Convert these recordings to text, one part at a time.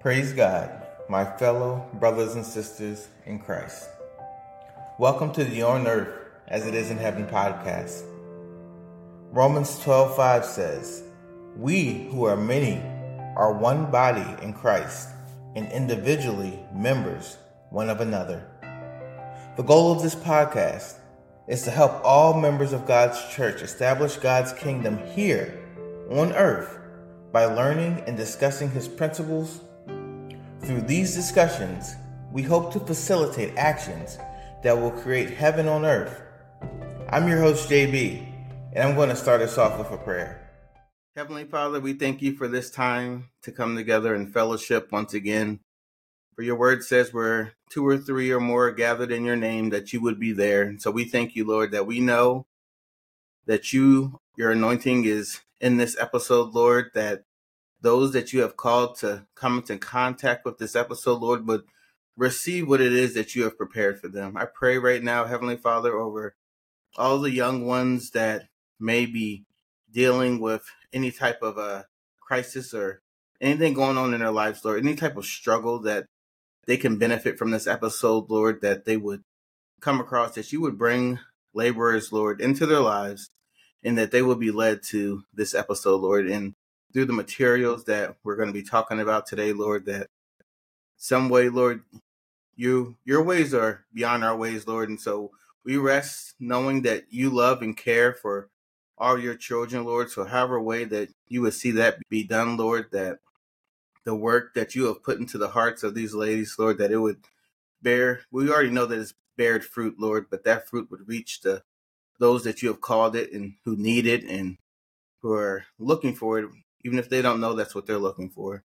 Praise God, my fellow brothers and sisters in Christ. Welcome to the On Earth as it is in Heaven podcast. Romans 12:5 says, "We who are many are one body in Christ and individually members one of another." The goal of this podcast is to help all members of God's church establish God's kingdom here on earth by learning and discussing his principles through these discussions, we hope to facilitate actions that will create heaven on earth. I'm your host, JB, and I'm going to start us off with a prayer. Heavenly Father, we thank you for this time to come together in fellowship once again. For your word says where two or three or more are gathered in your name, that you would be there. So we thank you, Lord, that we know that you, your anointing is in this episode, Lord, that those that you have called to come into contact with this episode, Lord, would receive what it is that you have prepared for them. I pray right now, Heavenly Father, over all the young ones that may be dealing with any type of a crisis or anything going on in their lives, Lord, any type of struggle that they can benefit from this episode, Lord, that they would come across, that you would bring laborers, Lord, into their lives and that they will be led to this episode, Lord. And through the materials that we're going to be talking about today, Lord, that some way, Lord, you your ways are beyond our ways, Lord. And so we rest knowing that you love and care for all your children, Lord. So however way that you would see that be done, Lord, that the work that you have put into the hearts of these ladies, Lord, that it would bear we already know that it's bared fruit, Lord, but that fruit would reach the those that you have called it and who need it and who are looking for it even if they don't know that's what they're looking for.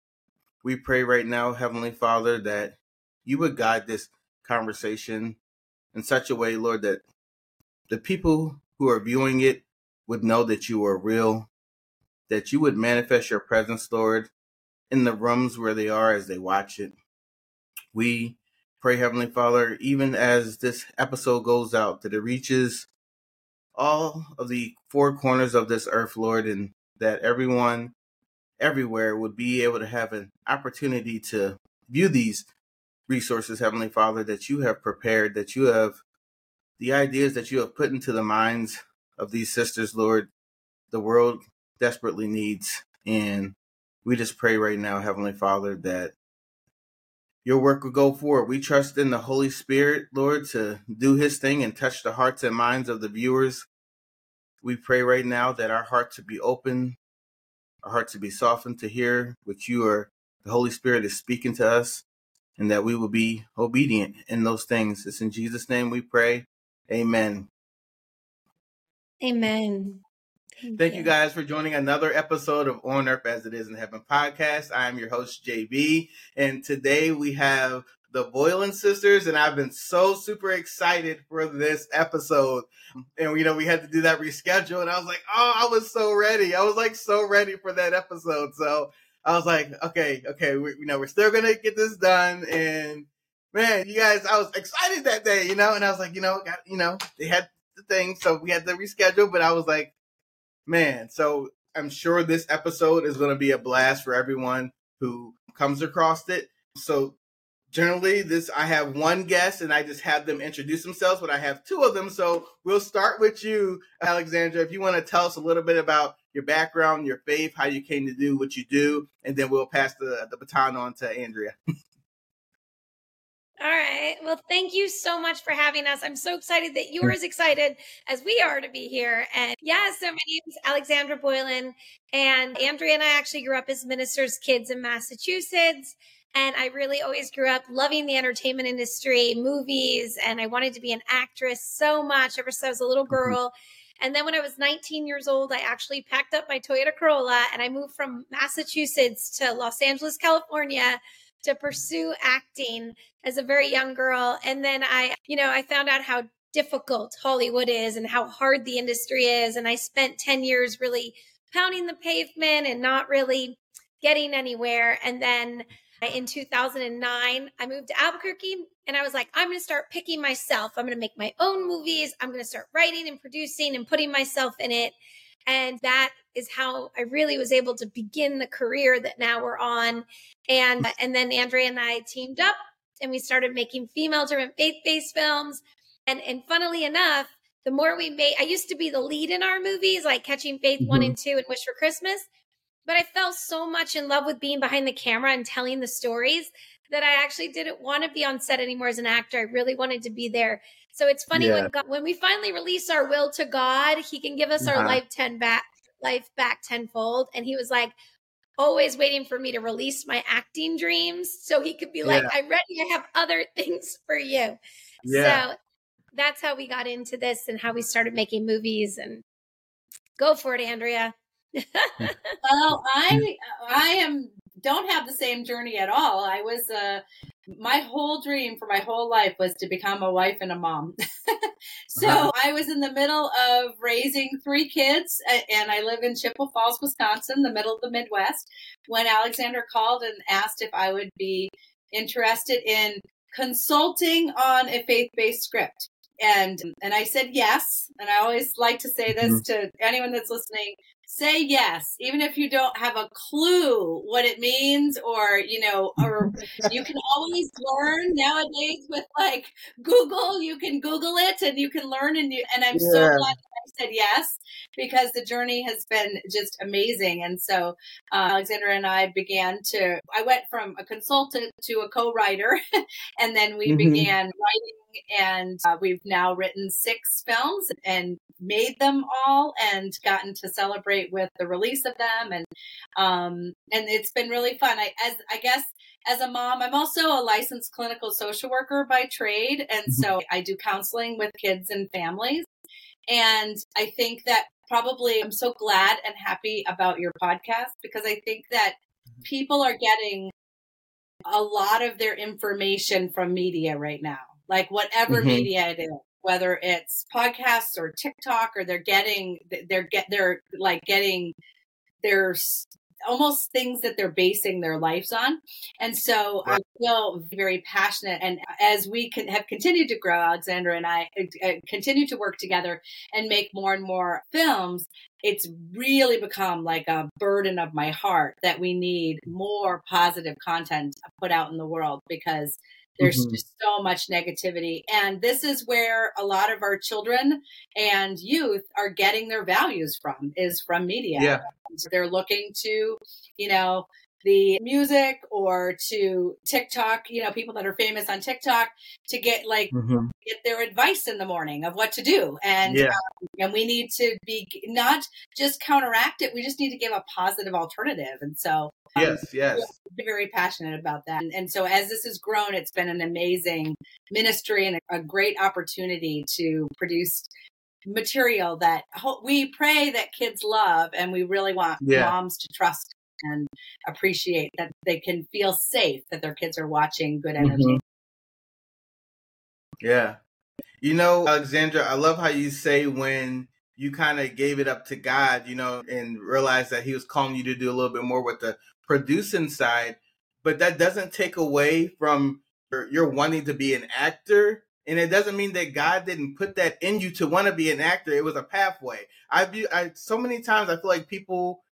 We pray right now, Heavenly Father, that you would guide this conversation in such a way, Lord, that the people who are viewing it would know that you are real, that you would manifest your presence, Lord, in the rooms where they are as they watch it. We pray, Heavenly Father, even as this episode goes out, that it reaches all of the four corners of this earth, Lord, and that everyone everywhere would be able to have an opportunity to view these resources, Heavenly Father, that you have prepared, that you have the ideas that you have put into the minds of these sisters, Lord, the world desperately needs. And we just pray right now, Heavenly Father, that your work will go forward. We trust in the Holy Spirit, Lord, to do his thing and touch the hearts and minds of the viewers. We pray right now that our hearts would be open our hearts to be softened to hear what you are, the Holy Spirit is speaking to us, and that we will be obedient in those things. It's in Jesus' name we pray. Amen. Amen. Thank, Thank you. you. guys for joining another episode of On Earth as It Is in Heaven podcast. I am your host, JB, and today we have the Boylan sisters, and I've been so super excited for this episode. And you know, we had to do that reschedule, and I was like, oh, I was so ready. I was like so ready for that episode. So I was like, okay, okay, we, you know, we're still gonna get this done. And man, you guys, I was excited that day, you know, and I was like, you know, got, you know, they had the thing, so we had to reschedule. But I was like, man, so I'm sure this episode is gonna be a blast for everyone who comes across it. So generally this i have one guest and i just have them introduce themselves but i have two of them so we'll start with you alexandra if you want to tell us a little bit about your background your faith how you came to do what you do and then we'll pass the, the baton on to andrea All right. Well, thank you so much for having us. I'm so excited that you're as excited as we are to be here. And yeah, so my name is Alexandra Boylan, and Andrea and I actually grew up as ministers' kids in Massachusetts. And I really always grew up loving the entertainment industry, movies, and I wanted to be an actress so much ever since I was a little mm-hmm. girl. And then when I was 19 years old, I actually packed up my Toyota Corolla and I moved from Massachusetts to Los Angeles, California to pursue acting as a very young girl. And then I, you know, I found out how difficult Hollywood is and how hard the industry is. And I spent 10 years really pounding the pavement and not really getting anywhere. And then in 2009, I moved to Albuquerque and I was like, I'm going to start picking myself. I'm going to make my own movies. I'm going to start writing and producing and putting myself in it. And that is how I really was able to begin the career that now we're on. And and then Andrea and I teamed up and we started making female driven faith-based films. And and funnily enough, the more we made I used to be the lead in our movies, like Catching Faith mm-hmm. 1 and 2 and Wish for Christmas. But I fell so much in love with being behind the camera and telling the stories that I actually didn't want to be on set anymore as an actor. I really wanted to be there. So it's funny yeah. when God, when we finally release our will to God, He can give us our uh-huh. life ten back, life back tenfold. And He was like always waiting for me to release my acting dreams, so He could be like, yeah. "I'm ready. I have other things for you." Yeah. So that's how we got into this and how we started making movies. And go for it, Andrea. Well, I I am don't have the same journey at all. I was uh my whole dream for my whole life was to become a wife and a mom. so uh-huh. I was in the middle of raising three kids and I live in Chippewa Falls, Wisconsin, the middle of the Midwest, when Alexandra called and asked if I would be interested in consulting on a faith-based script and and I said yes. And I always like to say this mm-hmm. to anyone that's listening: say yes, even if you don't have a clue what it means, or you know, or you can always learn nowadays with like Google. You can Google it and you can learn. And you, and I'm yeah. so glad said yes because the journey has been just amazing. And so uh, Alexandra and I began to. I went from a consultant to a co-writer, and then we mm-hmm. began writing and uh, we've now written six films and made them all and gotten to celebrate with the release of them and um and it's been really fun i as i guess as a mom i'm also a licensed clinical social worker by trade and mm-hmm. so i do counseling with kids and families and i think that probably i'm so glad and happy about your podcast because i think that mm-hmm. people are getting a lot of their information from media right now like whatever mm-hmm. media it is whether it's podcasts or TikTok or they're getting they're get they're like getting there's almost things that they're basing their lives on. And so. I feel very passionate. And as we can, have continued to grow, Alexandra and I uh, continue to work together and make more and more films. It's really become like a burden of my heart that we need more positive content put out in the world because there's mm-hmm. just so much negativity. And this is where a lot of our children and youth are getting their values from is from media. Yeah. They're looking to, you know, the music or to TikTok, you know, people that are famous on TikTok to get like mm-hmm. get their advice in the morning of what to do. And yeah. um, and we need to be not just counteract it, we just need to give a positive alternative. And so um, Yes, yes. Very passionate about that. And, and so as this has grown, it's been an amazing ministry and a, a great opportunity to produce material that we pray that kids love and we really want yeah. moms to trust and appreciate that they can feel safe that their kids are watching good energy. Mm-hmm. Yeah. You know, Alexandra, I love how you say when you kind of gave it up to God, you know, and realized that He was calling you to do a little bit more with the producing side, but that doesn't take away from your, your wanting to be an actor. And it doesn't mean that God didn't put that in you to want to be an actor. It was a pathway. I view, I so many times I feel like people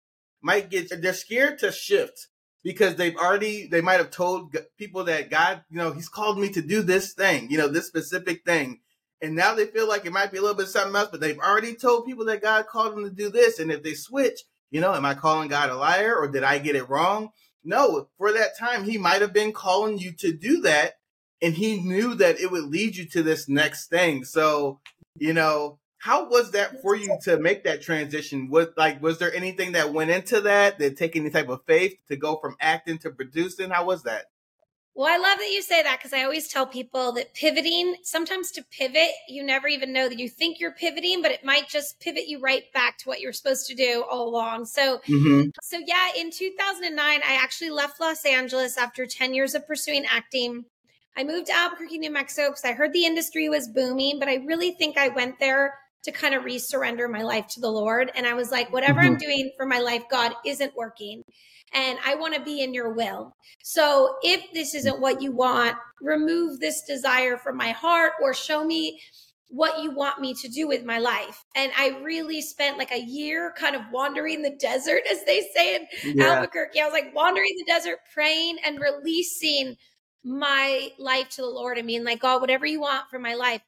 might get they're scared to shift because they've already they might have told people that God, you know, He's called me to do this thing, you know, this specific thing, and now they feel like it might be a little bit something else, but they've already told people that God called them to do this, and if they switch, you know, am I calling God a liar or did I get it wrong? No, for that time, He might have been calling you to do that, and He knew that it would lead you to this next thing. So, you know, how was that for you to make that transition? Was like was there anything that went into that that take any type of faith to go from acting to producing? How was that? Well, I love that you say that because I always tell people that pivoting, sometimes to pivot, you never even know that you think you're pivoting, but it might just pivot you right back to what you're supposed to do all along. So, mm-hmm. so yeah, in 2009, I actually left Los Angeles after 10 years of pursuing acting. I moved to Albuquerque, New Mexico because I heard the industry was booming, but I really think I went there to kind of resurrender my life to the Lord. And I was like, whatever mm-hmm. I'm doing for my life, God isn't working. And I want to be in your will. So if this isn't what you want, remove this desire from my heart or show me what you want me to do with my life. And I really spent like a year kind of wandering the desert, as they say in yeah. Albuquerque. I was like wandering the desert, praying and releasing my life to the Lord. I mean, like, God, whatever you want for my life,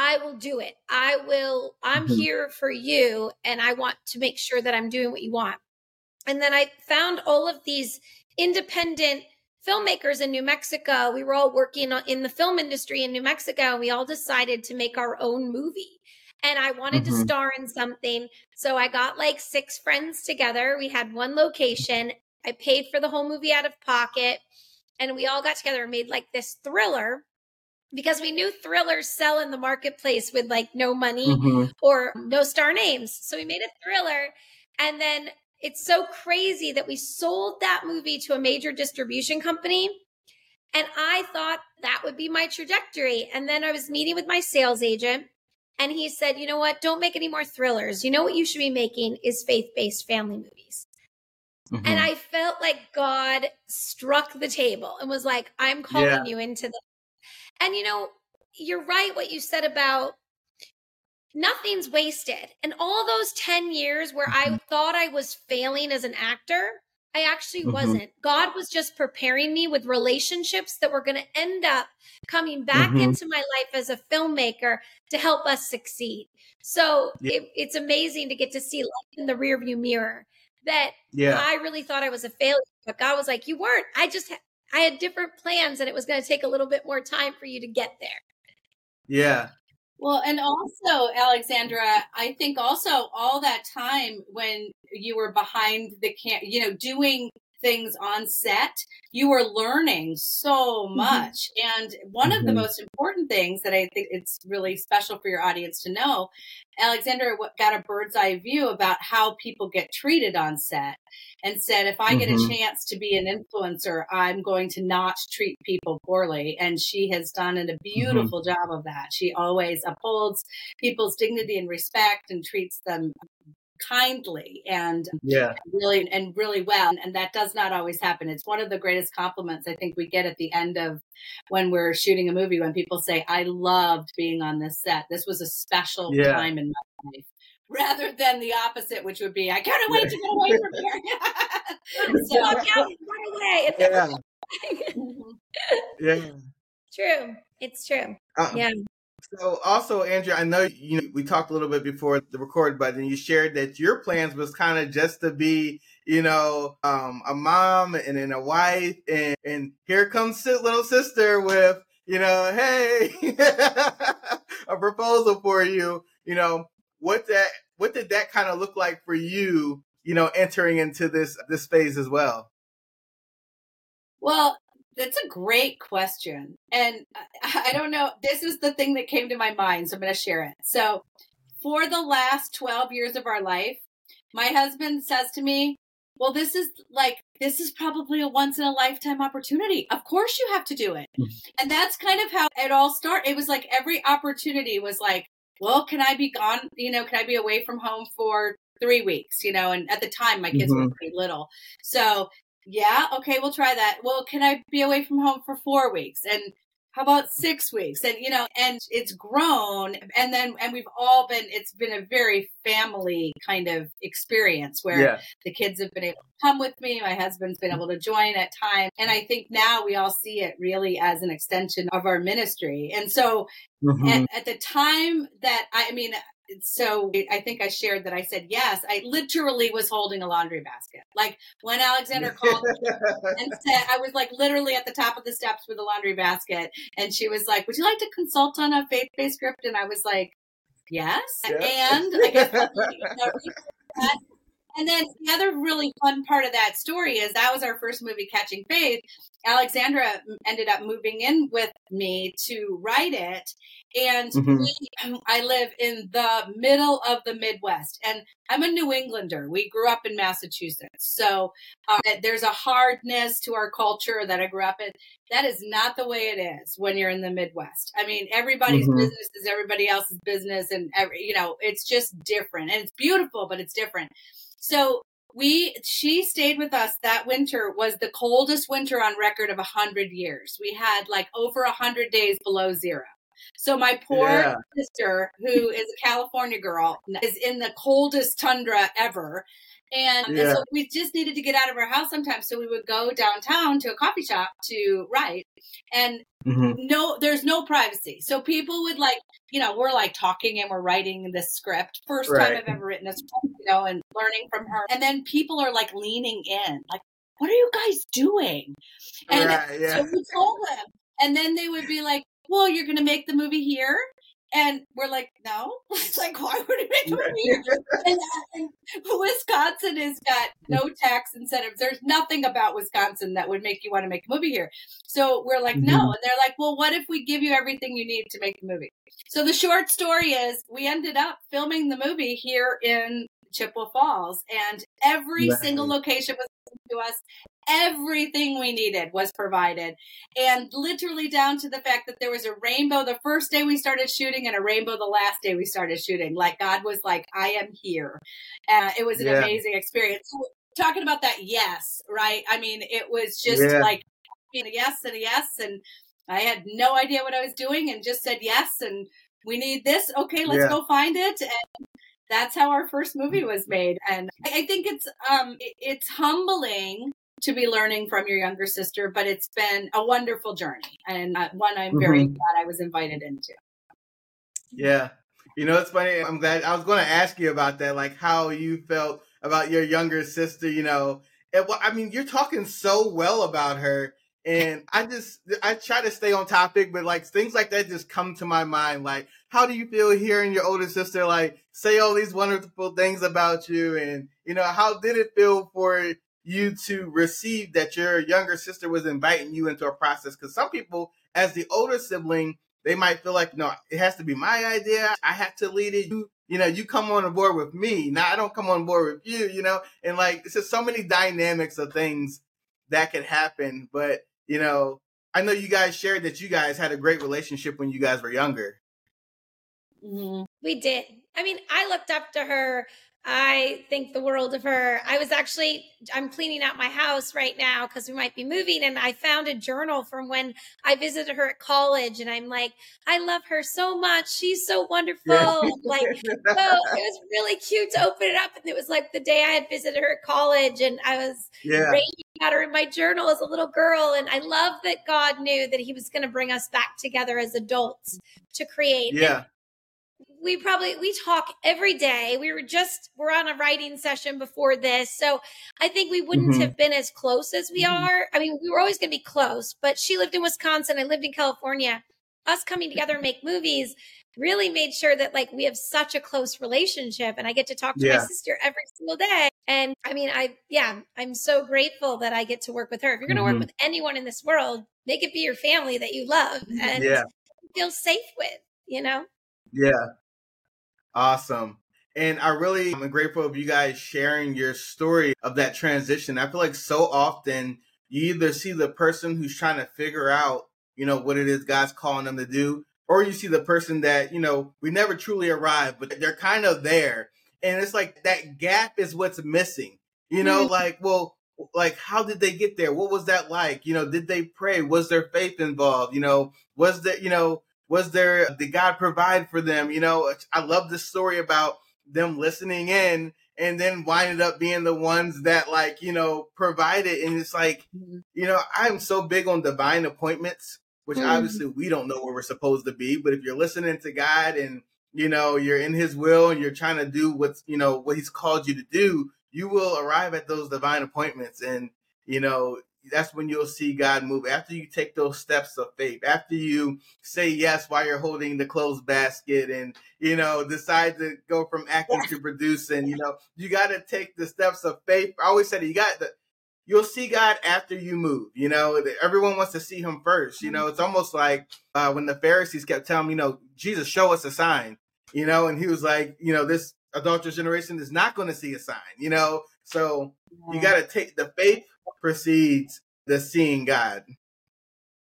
I will do it. I will, I'm mm-hmm. here for you. And I want to make sure that I'm doing what you want. And then I found all of these independent filmmakers in New Mexico. We were all working in the film industry in New Mexico, and we all decided to make our own movie. And I wanted mm-hmm. to star in something. So I got like six friends together. We had one location. I paid for the whole movie out of pocket. And we all got together and made like this thriller because we knew thrillers sell in the marketplace with like no money mm-hmm. or no star names. So we made a thriller. And then it's so crazy that we sold that movie to a major distribution company. And I thought that would be my trajectory. And then I was meeting with my sales agent and he said, you know what? Don't make any more thrillers. You know what you should be making is faith based family movies. Mm-hmm. And I felt like God struck the table and was like, I'm calling yeah. you into the. And you know, you're right what you said about nothing's wasted. And all those 10 years where mm-hmm. I thought I was failing as an actor, I actually mm-hmm. wasn't. God was just preparing me with relationships that were going to end up coming back mm-hmm. into my life as a filmmaker to help us succeed. So yeah. it, it's amazing to get to see life in the rearview mirror that yeah. I really thought I was a failure, but God was like, "You weren't. I just I had different plans, and it was going to take a little bit more time for you to get there." Yeah, well, and also, Alexandra, I think also all that time when you were behind the cam, you know, doing things on set, you are learning so mm-hmm. much. Mm-hmm. And one mm-hmm. of the mm-hmm. most important things that I think it's really special for your audience to know, Alexandra got a bird's eye view about how people get treated on set and said, if I get mm-hmm. a chance to be an influencer, I'm going to not treat people poorly. And she has done a mm-hmm. beautiful job of that. She always upholds people's dignity and respect and treats them kindly and yeah really and really well and that does not always happen it's one of the greatest compliments i think we get at the end of when we're shooting a movie when people say i loved being on this set this was a special yeah. time in my life rather than the opposite, which would be, I can't wait to get away from here. so I can't run away. Yeah. yeah. True. It's true. Uh, yeah. So also, Andrea, I know you know we talked a little bit before the record button. You shared that your plans was kind of just to be, you know, um, a mom and then a wife, and and here comes little sister with, you know, hey, a proposal for you. You know, what that what did that kind of look like for you you know entering into this this phase as well well that's a great question and i don't know this is the thing that came to my mind so i'm going to share it so for the last 12 years of our life my husband says to me well this is like this is probably a once in a lifetime opportunity of course you have to do it hmm. and that's kind of how it all started it was like every opportunity was like well, can I be gone? You know, can I be away from home for three weeks? You know, and at the time my kids mm-hmm. were pretty little. So yeah, okay, we'll try that. Well, can I be away from home for four weeks? And how about six weeks? And, you know, and it's grown. And then, and we've all been, it's been a very family kind of experience where yeah. the kids have been able to come with me. My husband's been able to join at times. And I think now we all see it really as an extension of our ministry. And so mm-hmm. at, at the time that I mean, so I think I shared that I said yes. I literally was holding a laundry basket. Like when Alexandra called and said, I was like literally at the top of the steps with a laundry basket. And she was like, Would you like to consult on a faith based script? And I was like, Yes. Yeah. And I guess and then the other really fun part of that story is that was our first movie, Catching Faith. Alexandra ended up moving in with me to write it. And mm-hmm. we, I live in the middle of the Midwest and I'm a New Englander. We grew up in Massachusetts. So uh, there's a hardness to our culture that I grew up in. That is not the way it is when you're in the Midwest. I mean, everybody's mm-hmm. business is everybody else's business and every, you know, it's just different and it's beautiful, but it's different. So we she stayed with us that winter was the coldest winter on record of a hundred years we had like over a hundred days below zero So my poor yeah. sister, who is a California girl, is in the coldest tundra ever. And, yeah. and, so we just needed to get out of our house sometimes. So we would go downtown to a coffee shop to write. And mm-hmm. no, there's no privacy. So people would like, you know, we're like talking and we're writing this script. First right. time I've ever written a script, you know, and learning from her. And then people are like leaning in, like, what are you guys doing? And right, yeah. so we told them. And then they would be like, well, you're going to make the movie here? And we're like, no. It's like, why would we make a movie here? and, and Wisconsin has got no tax incentives. There's nothing about Wisconsin that would make you want to make a movie here. So we're like, mm-hmm. no. And they're like, well, what if we give you everything you need to make the movie? So the short story is we ended up filming the movie here in Chippewa Falls, and every right. single location was to us. Everything we needed was provided. And literally down to the fact that there was a rainbow the first day we started shooting and a rainbow the last day we started shooting. Like God was like, I am here. Uh, it was an yeah. amazing experience. So, talking about that yes, right? I mean, it was just yeah. like being a yes and a yes. And I had no idea what I was doing and just said yes. And we need this. Okay, let's yeah. go find it. And that's how our first movie was made. And I think it's um it's humbling to be learning from your younger sister, but it's been a wonderful journey and uh, one I'm very mm-hmm. glad I was invited into. Yeah. You know, it's funny. I'm glad I was going to ask you about that, like how you felt about your younger sister, you know. And, well, I mean, you're talking so well about her and I just I try to stay on topic, but like things like that just come to my mind. Like, how do you feel hearing your older sister like say all these wonderful things about you? And you know, how did it feel for you to receive that your younger sister was inviting you into a process? Because some people, as the older sibling, they might feel like, no, it has to be my idea. I have to lead it. You, you know, you come on board with me. Now I don't come on board with you, you know, and like, it's just so many dynamics of things that can happen. But you know, I know you guys shared that you guys had a great relationship when you guys were younger. Mm-hmm. We did. I mean, I looked up to her I think the world of her. I was actually I'm cleaning out my house right now because we might be moving and I found a journal from when I visited her at college and I'm like, I love her so much. She's so wonderful. Like so it was really cute to open it up and it was like the day I had visited her at college and I was yeah. about her in my journal as a little girl and I love that God knew that he was going to bring us back together as adults to create. Yeah. And we probably we talk every day we were just we're on a writing session before this so i think we wouldn't mm-hmm. have been as close as we mm-hmm. are i mean we were always going to be close but she lived in wisconsin i lived in california us coming together and make movies really made sure that like we have such a close relationship and i get to talk to yeah. my sister every single day and i mean i yeah i'm so grateful that i get to work with her if you're going to mm-hmm. work with anyone in this world make it be your family that you love and yeah. feel safe with you know yeah Awesome. And I really am grateful of you guys sharing your story of that transition. I feel like so often you either see the person who's trying to figure out, you know, what it is God's calling them to do, or you see the person that, you know, we never truly arrive, but they're kind of there. And it's like that gap is what's missing. You know, mm-hmm. like, well, like how did they get there? What was that like? You know, did they pray? Was there faith involved? You know, was that, you know, was there did god provide for them you know i love this story about them listening in and then winded up being the ones that like you know provided and it's like mm-hmm. you know i'm so big on divine appointments which mm-hmm. obviously we don't know where we're supposed to be but if you're listening to god and you know you're in his will and you're trying to do what's you know what he's called you to do you will arrive at those divine appointments and you know that's when you'll see God move. After you take those steps of faith, after you say yes while you're holding the clothes basket and, you know, decide to go from acting to producing, you know, you got to take the steps of faith. I always said you got the, you'll see God after you move. You know, everyone wants to see him first. You know, it's almost like uh, when the Pharisees kept telling me, you know, Jesus, show us a sign, you know, and he was like, you know, this adulterous generation is not going to see a sign, you know, so you got to take the faith precedes the seeing God.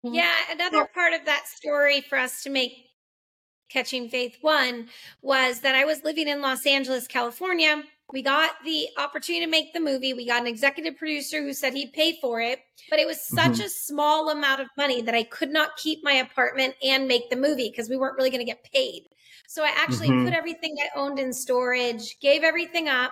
Mm-hmm. Yeah, another part of that story for us to make Catching Faith one was that I was living in Los Angeles, California, We got the opportunity to make the movie. We got an executive producer who said he'd pay for it, but it was such mm-hmm. a small amount of money that I could not keep my apartment and make the movie because we weren't really going to get paid. So I actually mm-hmm. put everything I owned in storage, gave everything up,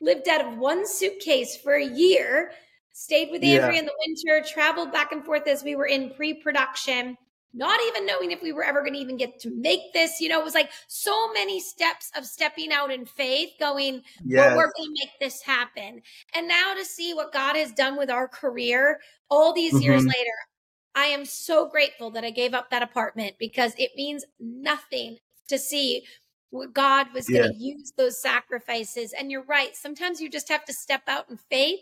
lived out of one suitcase for a year, stayed with Andrea yeah. in the winter, traveled back and forth as we were in pre production not even knowing if we were ever going to even get to make this. You know, it was like so many steps of stepping out in faith, going, yes. well, we're going to make this happen. And now to see what God has done with our career all these mm-hmm. years later, I am so grateful that I gave up that apartment because it means nothing to see what God was going to use those sacrifices. And you're right. Sometimes you just have to step out in faith.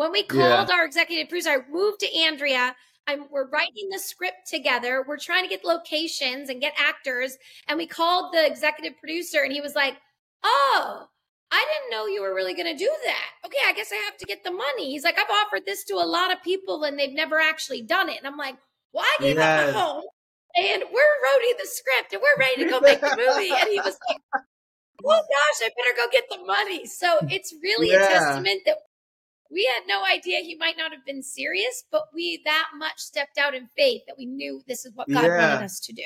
When we called yeah. our executive producer, I moved to Andrea I'm, we're writing the script together. We're trying to get locations and get actors. And we called the executive producer and he was like, Oh, I didn't know you were really going to do that. Okay, I guess I have to get the money. He's like, I've offered this to a lot of people and they've never actually done it. And I'm like, Well, I gave yes. up my home and we're writing the script and we're ready to go make the movie. And he was like, Oh gosh, I better go get the money. So it's really yeah. a testament that we had no idea he might not have been serious, but we that much stepped out in faith that we knew this is what God yeah. wanted us to do.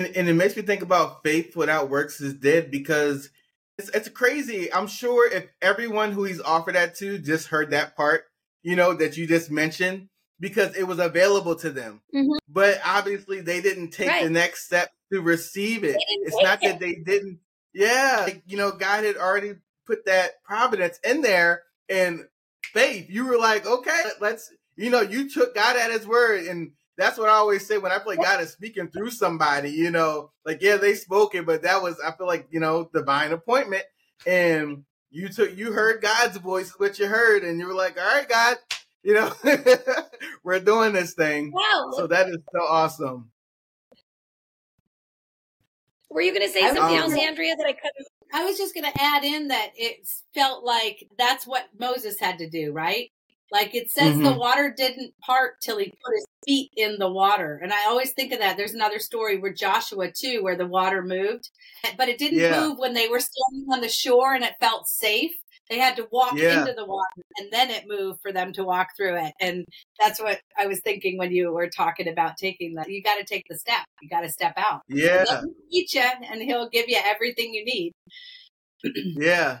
And, and, it makes me think about faith without works is dead because it's, it's crazy. I'm sure if everyone who he's offered that to just heard that part, you know, that you just mentioned, because it was available to them. Mm-hmm. But obviously they didn't take right. the next step to receive it. It's not it. that they didn't. Yeah. Like, you know, God had already put that providence in there and faith. You were like, okay, let's, you know, you took God at his word. And that's what I always say when I feel like God is speaking through somebody, you know, like, yeah, they spoke it, but that was, I feel like, you know, divine appointment. And you took, you heard God's voice, what you heard. And you were like, all right, God, you know, we're doing this thing. Wow. So that is so awesome. Were you going to say something else, Andrea, that I couldn't? I was just going to add in that it felt like that's what Moses had to do, right? Like it says mm-hmm. the water didn't part till he put his feet in the water. And I always think of that. There's another story where Joshua too, where the water moved, but it didn't yeah. move when they were standing on the shore and it felt safe. They had to walk yeah. into the water and then it moved for them to walk through it. And that's what I was thinking when you were talking about taking that. You got to take the step. You got to step out. Yeah. Teach you and he'll give you everything you need. yeah.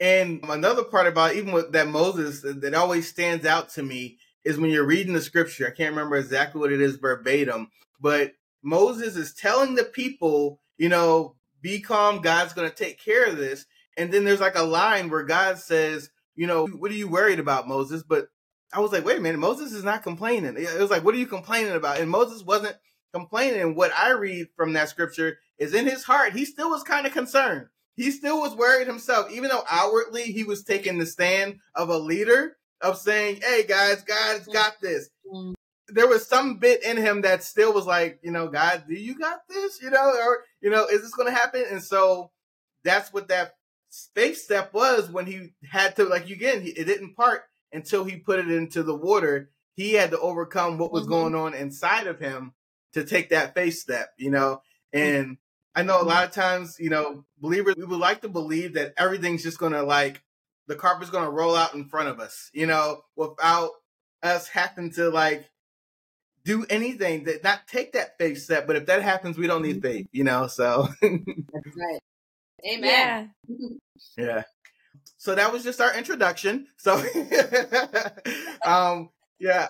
And another part about even with that Moses that always stands out to me is when you're reading the scripture. I can't remember exactly what it is verbatim, but Moses is telling the people, you know, be calm. God's going to take care of this. And then there's like a line where God says, you know, what are you worried about, Moses? But I was like, wait a minute, Moses is not complaining. It was like, what are you complaining about? And Moses wasn't complaining. And what I read from that scripture is in his heart, he still was kind of concerned. He still was worried himself, even though outwardly he was taking the stand of a leader of saying, hey guys, God's got this. Mm-hmm. There was some bit in him that still was like, you know, God, do you got this? You know, or, you know, is this going to happen? And so that's what that space step was when he had to like you again it didn't part until he put it into the water. He had to overcome what was mm-hmm. going on inside of him to take that face step you know? And i know a lot of times you know believers we would like to believe that everything's just gonna like the carpet's gonna roll out in front of us you know without us having to like do anything that not take that face step but if that happens we don't need mm-hmm. faith you know so. That's right Amen. Yeah. yeah. So that was just our introduction. So, um, yeah.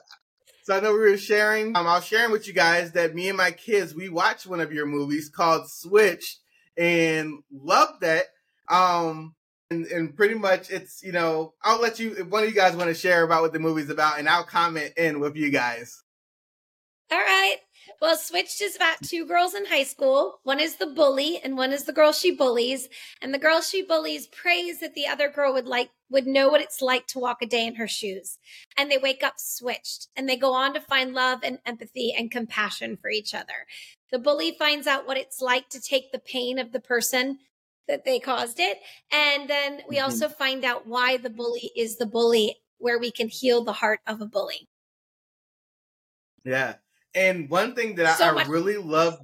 So I know we were sharing. Um, I was sharing with you guys that me and my kids we watched one of your movies called Switch and loved that. Um, and, and pretty much it's you know I'll let you if one of you guys want to share about what the movie's about, and I'll comment in with you guys. All right. Well, Switched is about two girls in high school. One is the bully and one is the girl she bullies. And the girl she bullies prays that the other girl would like would know what it's like to walk a day in her shoes. And they wake up switched and they go on to find love and empathy and compassion for each other. The bully finds out what it's like to take the pain of the person that they caused it. And then we mm-hmm. also find out why the bully is the bully, where we can heal the heart of a bully. Yeah. And one thing that so I, I really love,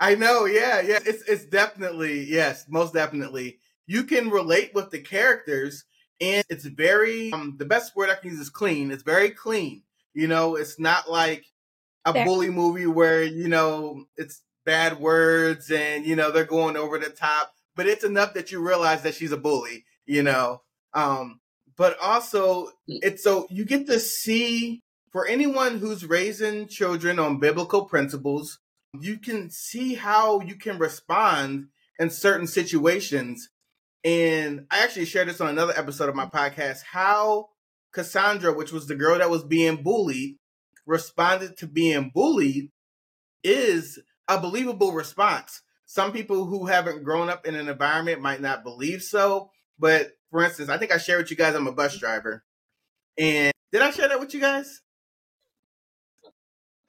I know, yeah, yeah. It's it's definitely yes, most definitely. You can relate with the characters, and it's very um, the best word I can use is clean. It's very clean. You know, it's not like a Fair. bully movie where you know it's bad words and you know they're going over the top, but it's enough that you realize that she's a bully. You know, um, but also mm. it's so you get to see for anyone who's raising children on biblical principles, you can see how you can respond in certain situations. And I actually shared this on another episode of my podcast how Cassandra, which was the girl that was being bullied, responded to being bullied is a believable response. Some people who haven't grown up in an environment might not believe so. But for instance, I think I shared with you guys I'm a bus driver. And did I share that with you guys?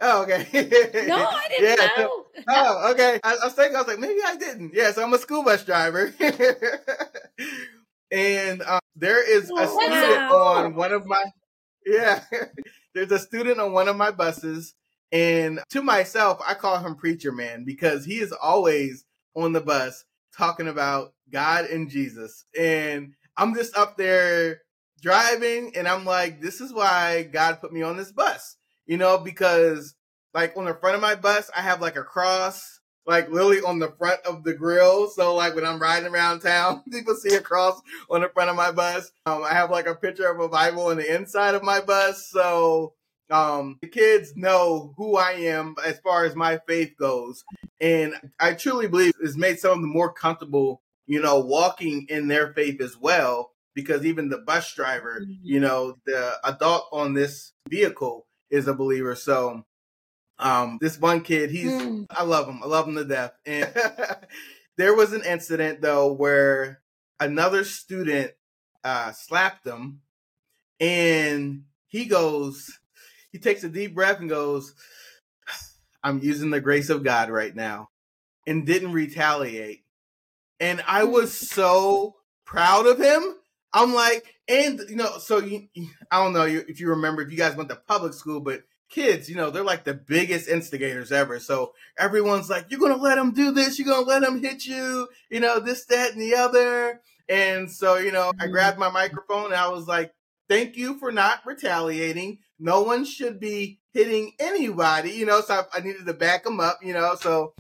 Oh, okay. no, I didn't yeah, know. oh, okay. I, I, was thinking, I was like, maybe I didn't. Yes, yeah, so I'm a school bus driver. and um, there is a oh, student on one of my, yeah, there's a student on one of my buses. And to myself, I call him Preacher Man because he is always on the bus talking about God and Jesus. And I'm just up there driving and I'm like, this is why God put me on this bus you know, because like on the front of my bus, I have like a cross, like literally on the front of the grill. So like when I'm riding around town, people see a cross on the front of my bus. Um, I have like a picture of a Bible on the inside of my bus. So um, the kids know who I am as far as my faith goes. And I truly believe it's made some of them more comfortable, you know, walking in their faith as well. Because even the bus driver, mm-hmm. you know, the adult on this vehicle is a believer. So um this one kid, he's mm. I love him. I love him to death. And there was an incident though where another student uh slapped him and he goes he takes a deep breath and goes I'm using the grace of God right now and didn't retaliate. And I hmm. was so proud of him I'm like, and you know, so you, I don't know if you remember if you guys went to public school, but kids, you know, they're like the biggest instigators ever. So everyone's like, you're gonna let them do this, you're gonna let them hit you, you know, this, that, and the other. And so, you know, I mm-hmm. grabbed my microphone and I was like, thank you for not retaliating. No one should be hitting anybody, you know. So I, I needed to back them up, you know. So,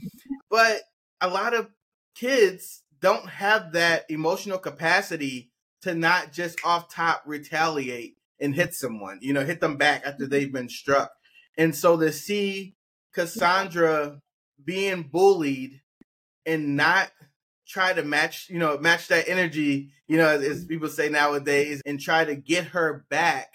but a lot of kids don't have that emotional capacity to not just off top retaliate and hit someone, you know, hit them back after mm-hmm. they've been struck. And so to see Cassandra being bullied and not try to match, you know, match that energy, you know, as, as people say nowadays, and try to get her back,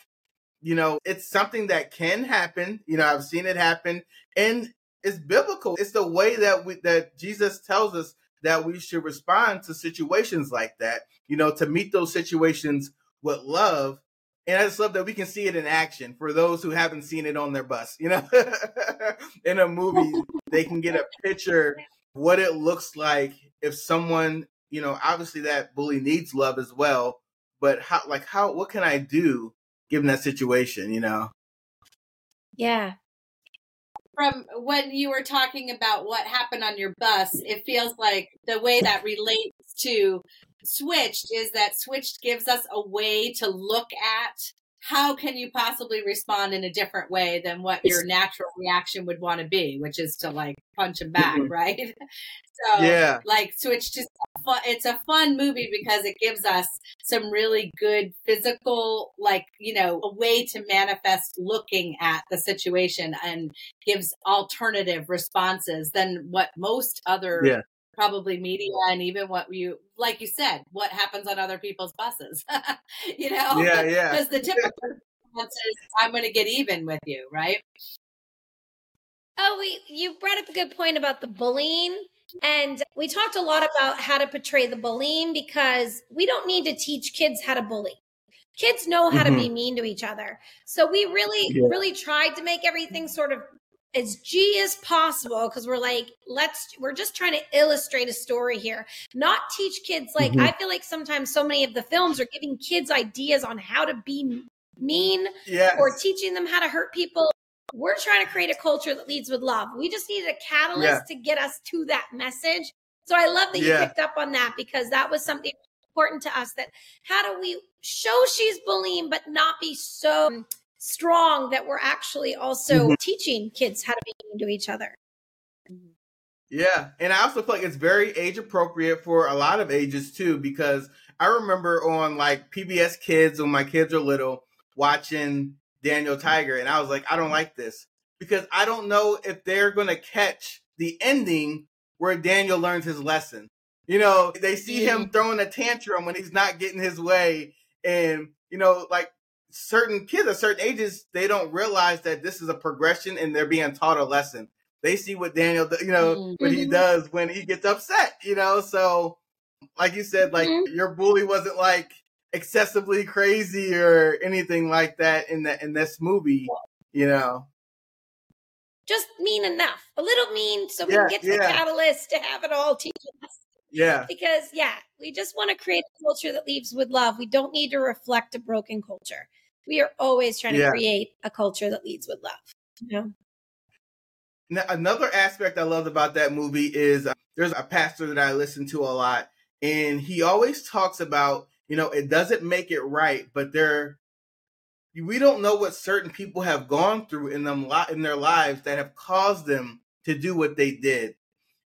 you know, it's something that can happen. You know, I've seen it happen, and it's biblical. It's the way that we that Jesus tells us that we should respond to situations like that, you know, to meet those situations with love. And I just love that we can see it in action for those who haven't seen it on their bus, you know, in a movie, they can get a picture what it looks like if someone, you know, obviously that bully needs love as well, but how, like, how, what can I do given that situation, you know? Yeah from when you were talking about what happened on your bus, it feels like the way that relates to Switched is that Switched gives us a way to look at how can you possibly respond in a different way than what your natural reaction would want to be, which is to like punch him back, mm-hmm. right? so yeah, like it's just fun, it's a fun movie because it gives us some really good physical, like you know, a way to manifest looking at the situation and gives alternative responses than what most other yeah. probably media and even what you like you said what happens on other people's buses you know? Yeah yeah. Because the typical response is i'm going to get even with you right? Oh we, you brought up a good point about the bullying and we talked a lot about how to portray the bullying because we don't need to teach kids how to bully kids know how mm-hmm. to be mean to each other so we really yeah. really tried to make everything sort of as G as possible because we're like, let's, we're just trying to illustrate a story here, not teach kids. Like, mm-hmm. I feel like sometimes so many of the films are giving kids ideas on how to be mean yes. or teaching them how to hurt people. We're trying to create a culture that leads with love. We just needed a catalyst yeah. to get us to that message. So I love that you yeah. picked up on that because that was something important to us that how do we show she's bullying but not be so strong that we're actually also mm-hmm. teaching kids how to be mean to each other. Yeah, and I also feel like it's very age appropriate for a lot of ages too, because I remember on like PBS Kids when my kids were little watching Daniel Tiger, and I was like, I don't like this because I don't know if they're going to catch the ending where Daniel learns his lesson. You know, they see him mm-hmm. throwing a tantrum when he's not getting his way, and you know, like certain kids at certain ages, they don't realize that this is a progression and they're being taught a lesson. They see what Daniel, you know, mm-hmm. what he mm-hmm. does when he gets upset, you know. So, like you said, like mm-hmm. your bully wasn't like excessively crazy or anything like that in that in this movie, you know. Just mean enough, a little mean, so we yeah, can get to yeah. the catalyst to have it all teach us. Yeah. Because yeah, we just want to create a culture that leaves with love. We don't need to reflect a broken culture. We are always trying to create a culture that leads with love. You know? Now, another aspect I loved about that movie is uh, there's a pastor that I listen to a lot, and he always talks about, you know, it doesn't make it right, but there, we don't know what certain people have gone through in them in their lives that have caused them to do what they did.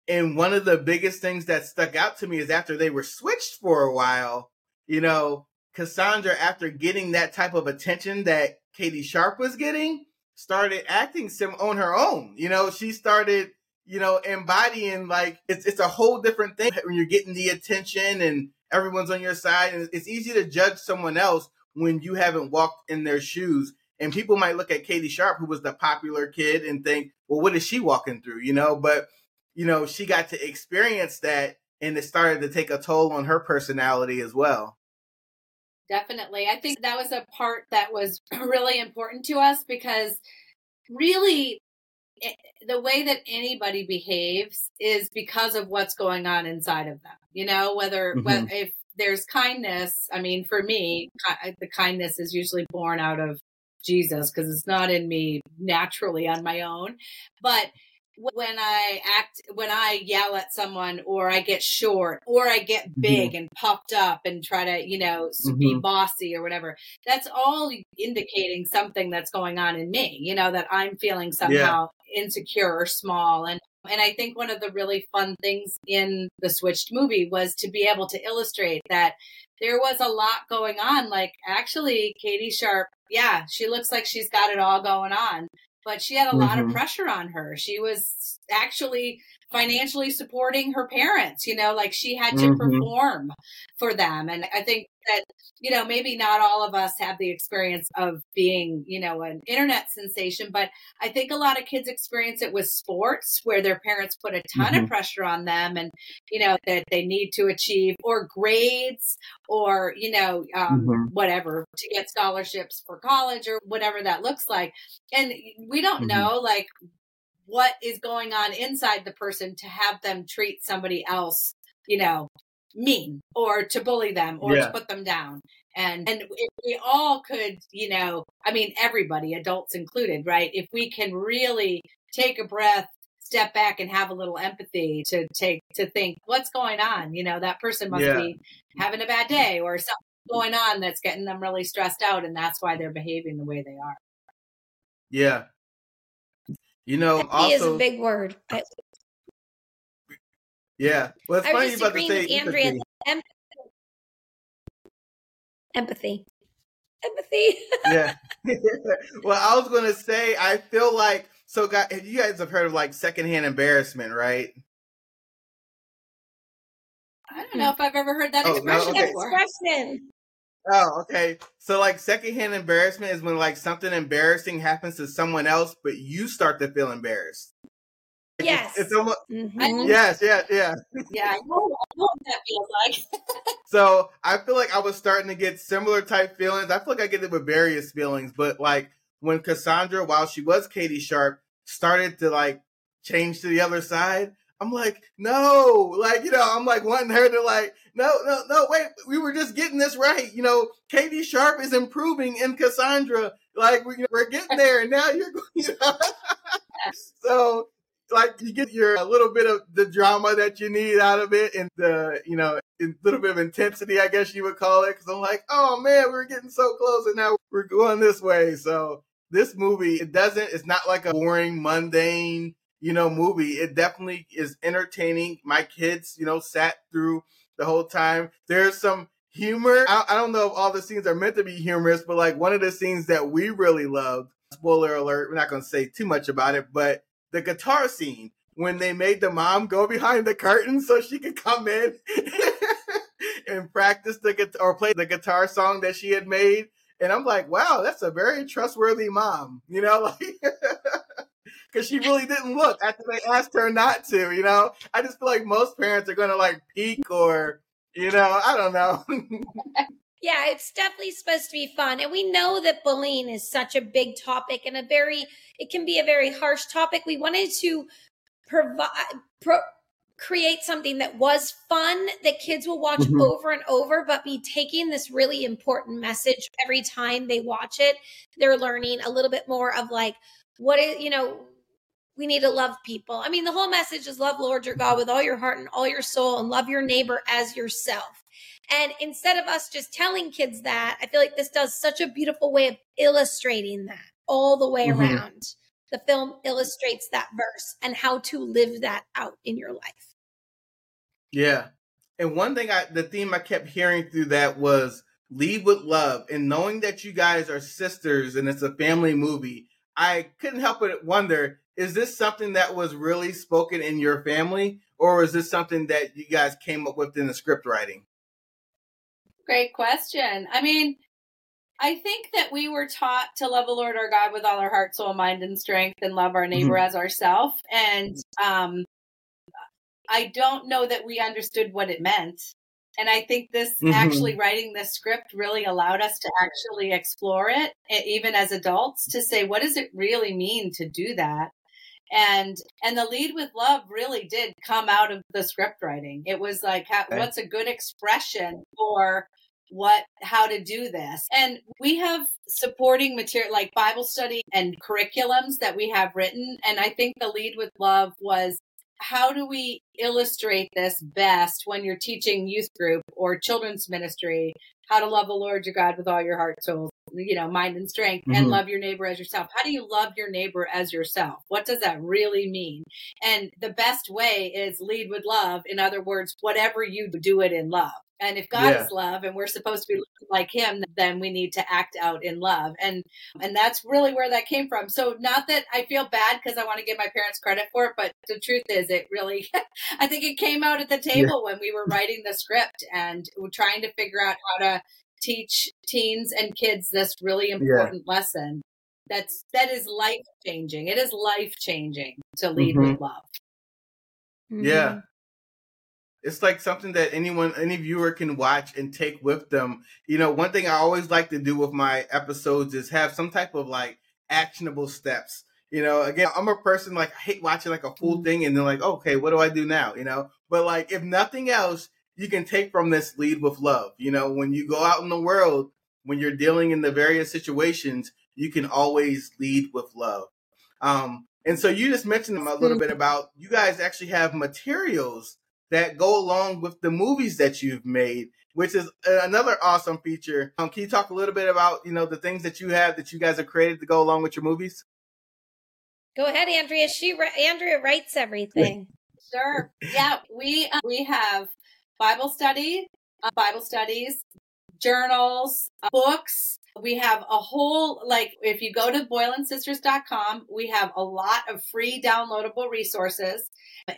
And one of the biggest things that stuck out to me is after they were switched for a while, you know, Cassandra, after getting that type of attention that Katie Sharp was getting, started acting sim on her own. You know, she started, you know, embodying like it's it's a whole different thing when you're getting the attention and everyone's on your side. And it's easy to judge someone else when you haven't walked in their shoes. And people might look at Katie Sharp, who was the popular kid, and think, well, what is she walking through? You know, but you know, she got to experience that and it started to take a toll on her personality as well. Definitely. I think that was a part that was really important to us because really it, eh, the way that anybody behaves is because of what's going on inside of them. You know, whether, mm-hmm. whether if there's kindness, I mean, for me, the kindness is usually born out of Jesus because it's not in me naturally on my own. But when I act, when I yell at someone or I get short or I get mm-hmm. big mm-hmm. and puffed up and try to, you know, mm-hmm. be bossy or whatever, that's all indicating something that's going on in me, you know, that I'm feeling somehow yeah. insecure or small. And, and I think one of the really fun things in the switched movie was to be able to illustrate that there was a lot going on. Like actually Katie Sharp, yeah, she looks like she's got it all going on but she had a mm-hmm. lot of mm-hmm. pressure on her. She was actually financially supporting her parents, you know, like she had to mm-hmm. perform for them. And I think that, you know, maybe not all of us have the experience of being, you know, an internet sensation, but I think a lot of kids experience it with sports where their parents put a ton mm-hmm. of pressure on them and, you know, that they need to achieve or grades or, you know, um, mm-hmm. whatever to get scholarships for college or whatever that looks like. And we don't mm-hmm. know, like, what is going on inside the person to have them treat somebody else, you know, mean or to bully them or yeah. to put them down. And and if we all could, you know, I mean everybody, adults included, right? If we can really take a breath, step back and have a little empathy to take to think what's going on, you know, that person must yeah. be having a bad day or something going on that's getting them really stressed out and that's why they're behaving the way they are. Yeah. You know, empathy also is a big word. I, yeah. Well, it's I funny about to say Andrea. Empathy. Empathy. Empathy. yeah. well, I was gonna say I feel like so. Guys, you guys have heard of like secondhand embarrassment, right? I don't hmm. know if I've ever heard that oh, expression no? okay. Expression. Oh, okay. So like secondhand embarrassment is when like something embarrassing happens to someone else, but you start to feel embarrassed. Yes. It's, it's almost, mm-hmm. yes, yeah, yeah. Yeah, I know, I know what that feels like. so I feel like I was starting to get similar type feelings. I feel like I get it with various feelings, but like when Cassandra, while she was Katie Sharp, started to like change to the other side, I'm like, no, like, you know, I'm like wanting her to like, no, no, no, wait, we were just getting this right. You know, Katie Sharp is improving in Cassandra. Like, we, are getting there and now you're going, you know? so like you get your a little bit of the drama that you need out of it and the, you know, a little bit of intensity, I guess you would call it. Cause I'm like, oh man, we were getting so close and now we're going this way. So this movie, it doesn't, it's not like a boring, mundane, you know, movie. It definitely is entertaining. My kids, you know, sat through the whole time. There's some humor. I, I don't know if all the scenes are meant to be humorous, but like one of the scenes that we really loved, spoiler alert, we're not going to say too much about it, but the guitar scene when they made the mom go behind the curtain so she could come in and practice the guitar or play the guitar song that she had made. And I'm like, wow, that's a very trustworthy mom, you know, like because she really didn't look after they asked her not to, you know. I just feel like most parents are gonna like peek or, you know, I don't know. yeah, it's definitely supposed to be fun, and we know that bullying is such a big topic and a very, it can be a very harsh topic. We wanted to provide. Pro- create something that was fun that kids will watch mm-hmm. over and over, but be taking this really important message every time they watch it. They're learning a little bit more of like, what is, you know, we need to love people. I mean, the whole message is love Lord your God with all your heart and all your soul and love your neighbor as yourself. And instead of us just telling kids that, I feel like this does such a beautiful way of illustrating that all the way mm-hmm. around. The film illustrates that verse and how to live that out in your life. Yeah. And one thing I, the theme I kept hearing through that was lead with love. And knowing that you guys are sisters and it's a family movie, I couldn't help but wonder is this something that was really spoken in your family, or is this something that you guys came up with in the script writing? Great question. I mean, I think that we were taught to love the Lord our God with all our heart, soul, mind, and strength, and love our neighbor mm-hmm. as ourself. And um, I don't know that we understood what it meant. And I think this mm-hmm. actually writing this script really allowed us to actually explore it, even as adults, to say, what does it really mean to do that? and and the lead with love really did come out of the script writing it was like how, what's a good expression for what how to do this and we have supporting material like bible study and curriculums that we have written and i think the lead with love was how do we illustrate this best when you're teaching youth group or children's ministry how to love the lord your god with all your heart soul you know, mind and strength mm-hmm. and love your neighbor as yourself. How do you love your neighbor as yourself? What does that really mean? And the best way is lead with love. In other words, whatever you do it in love. And if God yeah. is love and we're supposed to be like him, then we need to act out in love. And and that's really where that came from. So not that I feel bad because I want to give my parents credit for it, but the truth is it really I think it came out at the table yeah. when we were writing the script and trying to figure out how to teach teens and kids this really important yeah. lesson that's that is life changing it is life changing to lead mm-hmm. with love mm-hmm. yeah it's like something that anyone any viewer can watch and take with them you know one thing i always like to do with my episodes is have some type of like actionable steps you know again i'm a person like i hate watching like a full mm-hmm. thing and then like okay what do i do now you know but like if nothing else you can take from this lead with love. You know, when you go out in the world, when you're dealing in the various situations, you can always lead with love. Um, and so you just mentioned a little bit about you guys actually have materials that go along with the movies that you've made, which is another awesome feature. Um, can you talk a little bit about you know the things that you have that you guys have created to go along with your movies? Go ahead, Andrea. She Andrea writes everything. Sure. Yeah, we uh, we have Bible study, uh, Bible studies, journals, uh, books. We have a whole, like, if you go to boylansisters.com, we have a lot of free downloadable resources.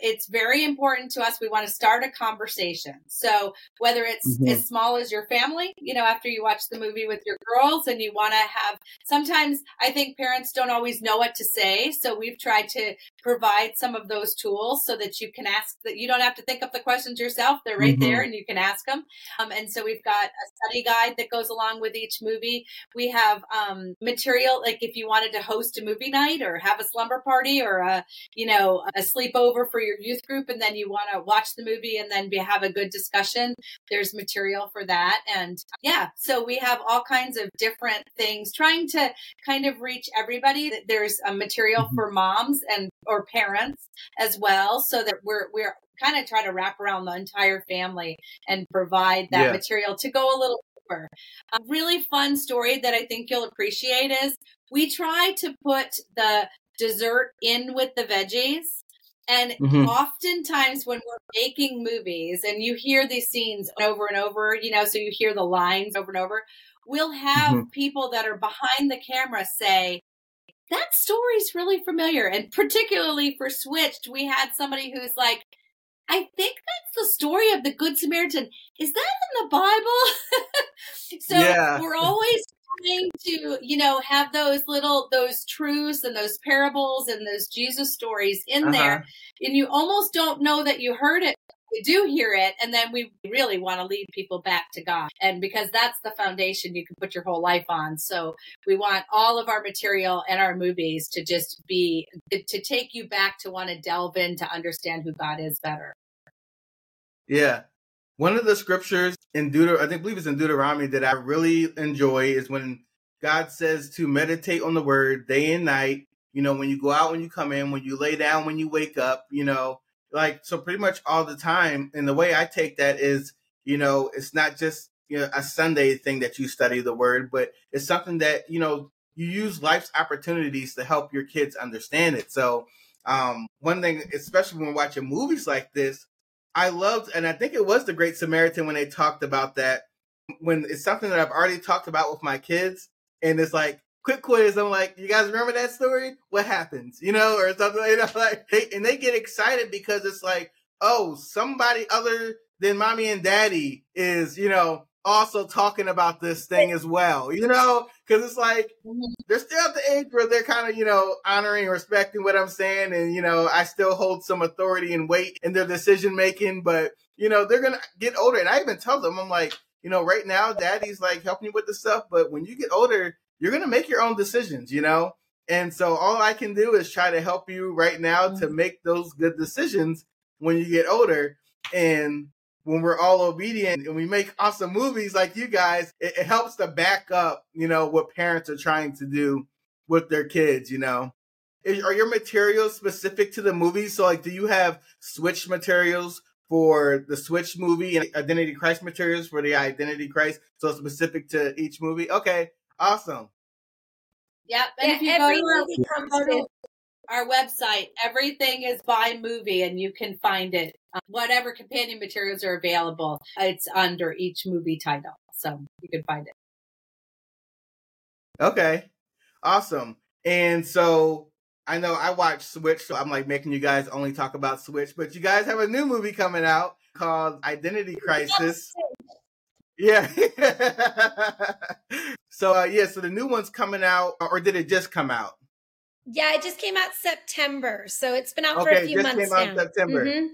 It's very important to us. We want to start a conversation. So whether it's mm-hmm. as small as your family, you know, after you watch the movie with your girls and you want to have, sometimes I think parents don't always know what to say. So we've tried to provide some of those tools so that you can ask that you don't have to think up the questions yourself. They're right mm-hmm. there and you can ask them. Um, and so we've got a study guide that goes along with each movie. We have um, material like if you wanted to host a movie night or have a slumber party or a you know a sleepover for your youth group, and then you want to watch the movie and then be, have a good discussion. There's material for that, and yeah, so we have all kinds of different things trying to kind of reach everybody. There's a material mm-hmm. for moms and or parents as well, so that we're we're kind of try to wrap around the entire family and provide that yeah. material to go a little deeper. A really fun story that I think you'll appreciate is we try to put the dessert in with the veggies. And mm-hmm. oftentimes when we're making movies and you hear these scenes over and over, you know, so you hear the lines over and over, we'll have mm-hmm. people that are behind the camera say, that story's really familiar. And particularly for Switched, we had somebody who's like, I think that's the story of the Good Samaritan. Is that in the Bible? so yeah. we're always trying to, you know, have those little those truths and those parables and those Jesus stories in uh-huh. there. And you almost don't know that you heard it. We do hear it, and then we really want to lead people back to God. And because that's the foundation you can put your whole life on. So we want all of our material and our movies to just be to take you back to want to delve in to understand who God is better. Yeah. One of the scriptures in Deuter, I think, believe it's in Deuteronomy that I really enjoy is when God says to meditate on the word day and night. You know, when you go out, when you come in, when you lay down, when you wake up, you know, like, so pretty much all the time. And the way I take that is, you know, it's not just, you know, a Sunday thing that you study the word, but it's something that, you know, you use life's opportunities to help your kids understand it. So, um, one thing, especially when watching movies like this, I loved, and I think it was the Great Samaritan when they talked about that. When it's something that I've already talked about with my kids, and it's like quick quiz. I'm like, you guys remember that story? What happens? You know, or something you know, like they, and they get excited because it's like, oh, somebody other than mommy and daddy is, you know, also talking about this thing as well, you know, because it's like mm-hmm. they're still at the age where they're kind of, you know, honoring respecting what I'm saying. And, you know, I still hold some authority and weight in their decision making, but, you know, they're going to get older. And I even tell them, I'm like, you know, right now, daddy's like helping you with the stuff, but when you get older, you're going to make your own decisions, you know? And so all I can do is try to help you right now mm-hmm. to make those good decisions when you get older. And when we're all obedient and we make awesome movies like you guys, it, it, helps to back up, you know, what parents are trying to do with their kids, you know. Is, are your materials specific to the movie? So, like, do you have Switch materials for the Switch movie and Identity Crisis materials for the Identity Crisis? So, specific to each movie? Okay, awesome. Yep. And yeah, if you every go movie comes to our website, everything is by movie and you can find it whatever companion materials are available, it's under each movie title. So you can find it. Okay. Awesome. And so I know I watched Switch, so I'm like making you guys only talk about Switch, but you guys have a new movie coming out called Identity Crisis. Yeah. so uh, yeah, so the new one's coming out, or did it just come out? Yeah, it just came out September, so it's been out okay, for a few months now. September. Mm-hmm.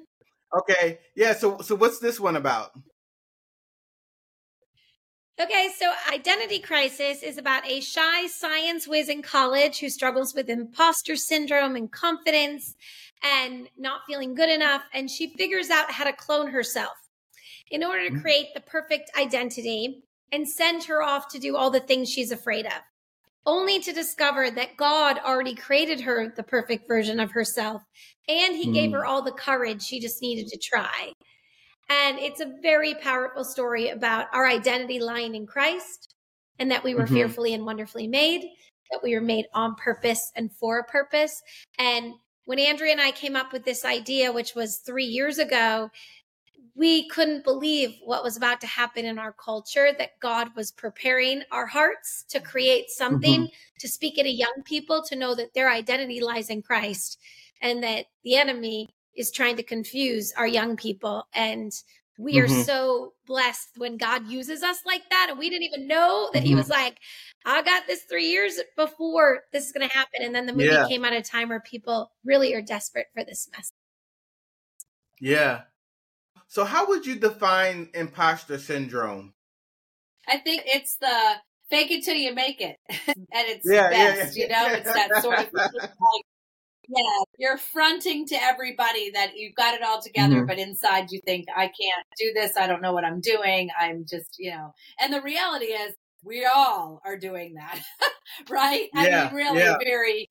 Okay. Yeah. So so what's this one about? Okay, so Identity Crisis is about a shy science whiz in college who struggles with imposter syndrome and confidence and not feeling good enough. And she figures out how to clone herself in order to mm-hmm. create the perfect identity and send her off to do all the things she's afraid of, only to discover that God already created her the perfect version of herself and he mm. gave her all the courage she just needed to try. And it's a very powerful story about our identity lying in Christ and that we were mm-hmm. fearfully and wonderfully made, that we were made on purpose and for a purpose. And when Andrea and I came up with this idea, which was three years ago, we couldn't believe what was about to happen in our culture, that God was preparing our hearts to create something mm-hmm. to speak to young people to know that their identity lies in Christ and that the enemy is trying to confuse our young people. And we are mm-hmm. so blessed when God uses us like that. And we didn't even know that mm-hmm. He was like, I got this three years before this is going to happen. And then the movie yeah. came at a time where people really are desperate for this message. Yeah. So, how would you define imposter syndrome? I think it's the fake it till you make it at its yeah, best. Yeah, yeah. You know, it's that sort of like, yeah, you're fronting to everybody that you've got it all together, mm-hmm. but inside you think, I can't do this. I don't know what I'm doing. I'm just, you know, and the reality is we all are doing that, right? I mean, really very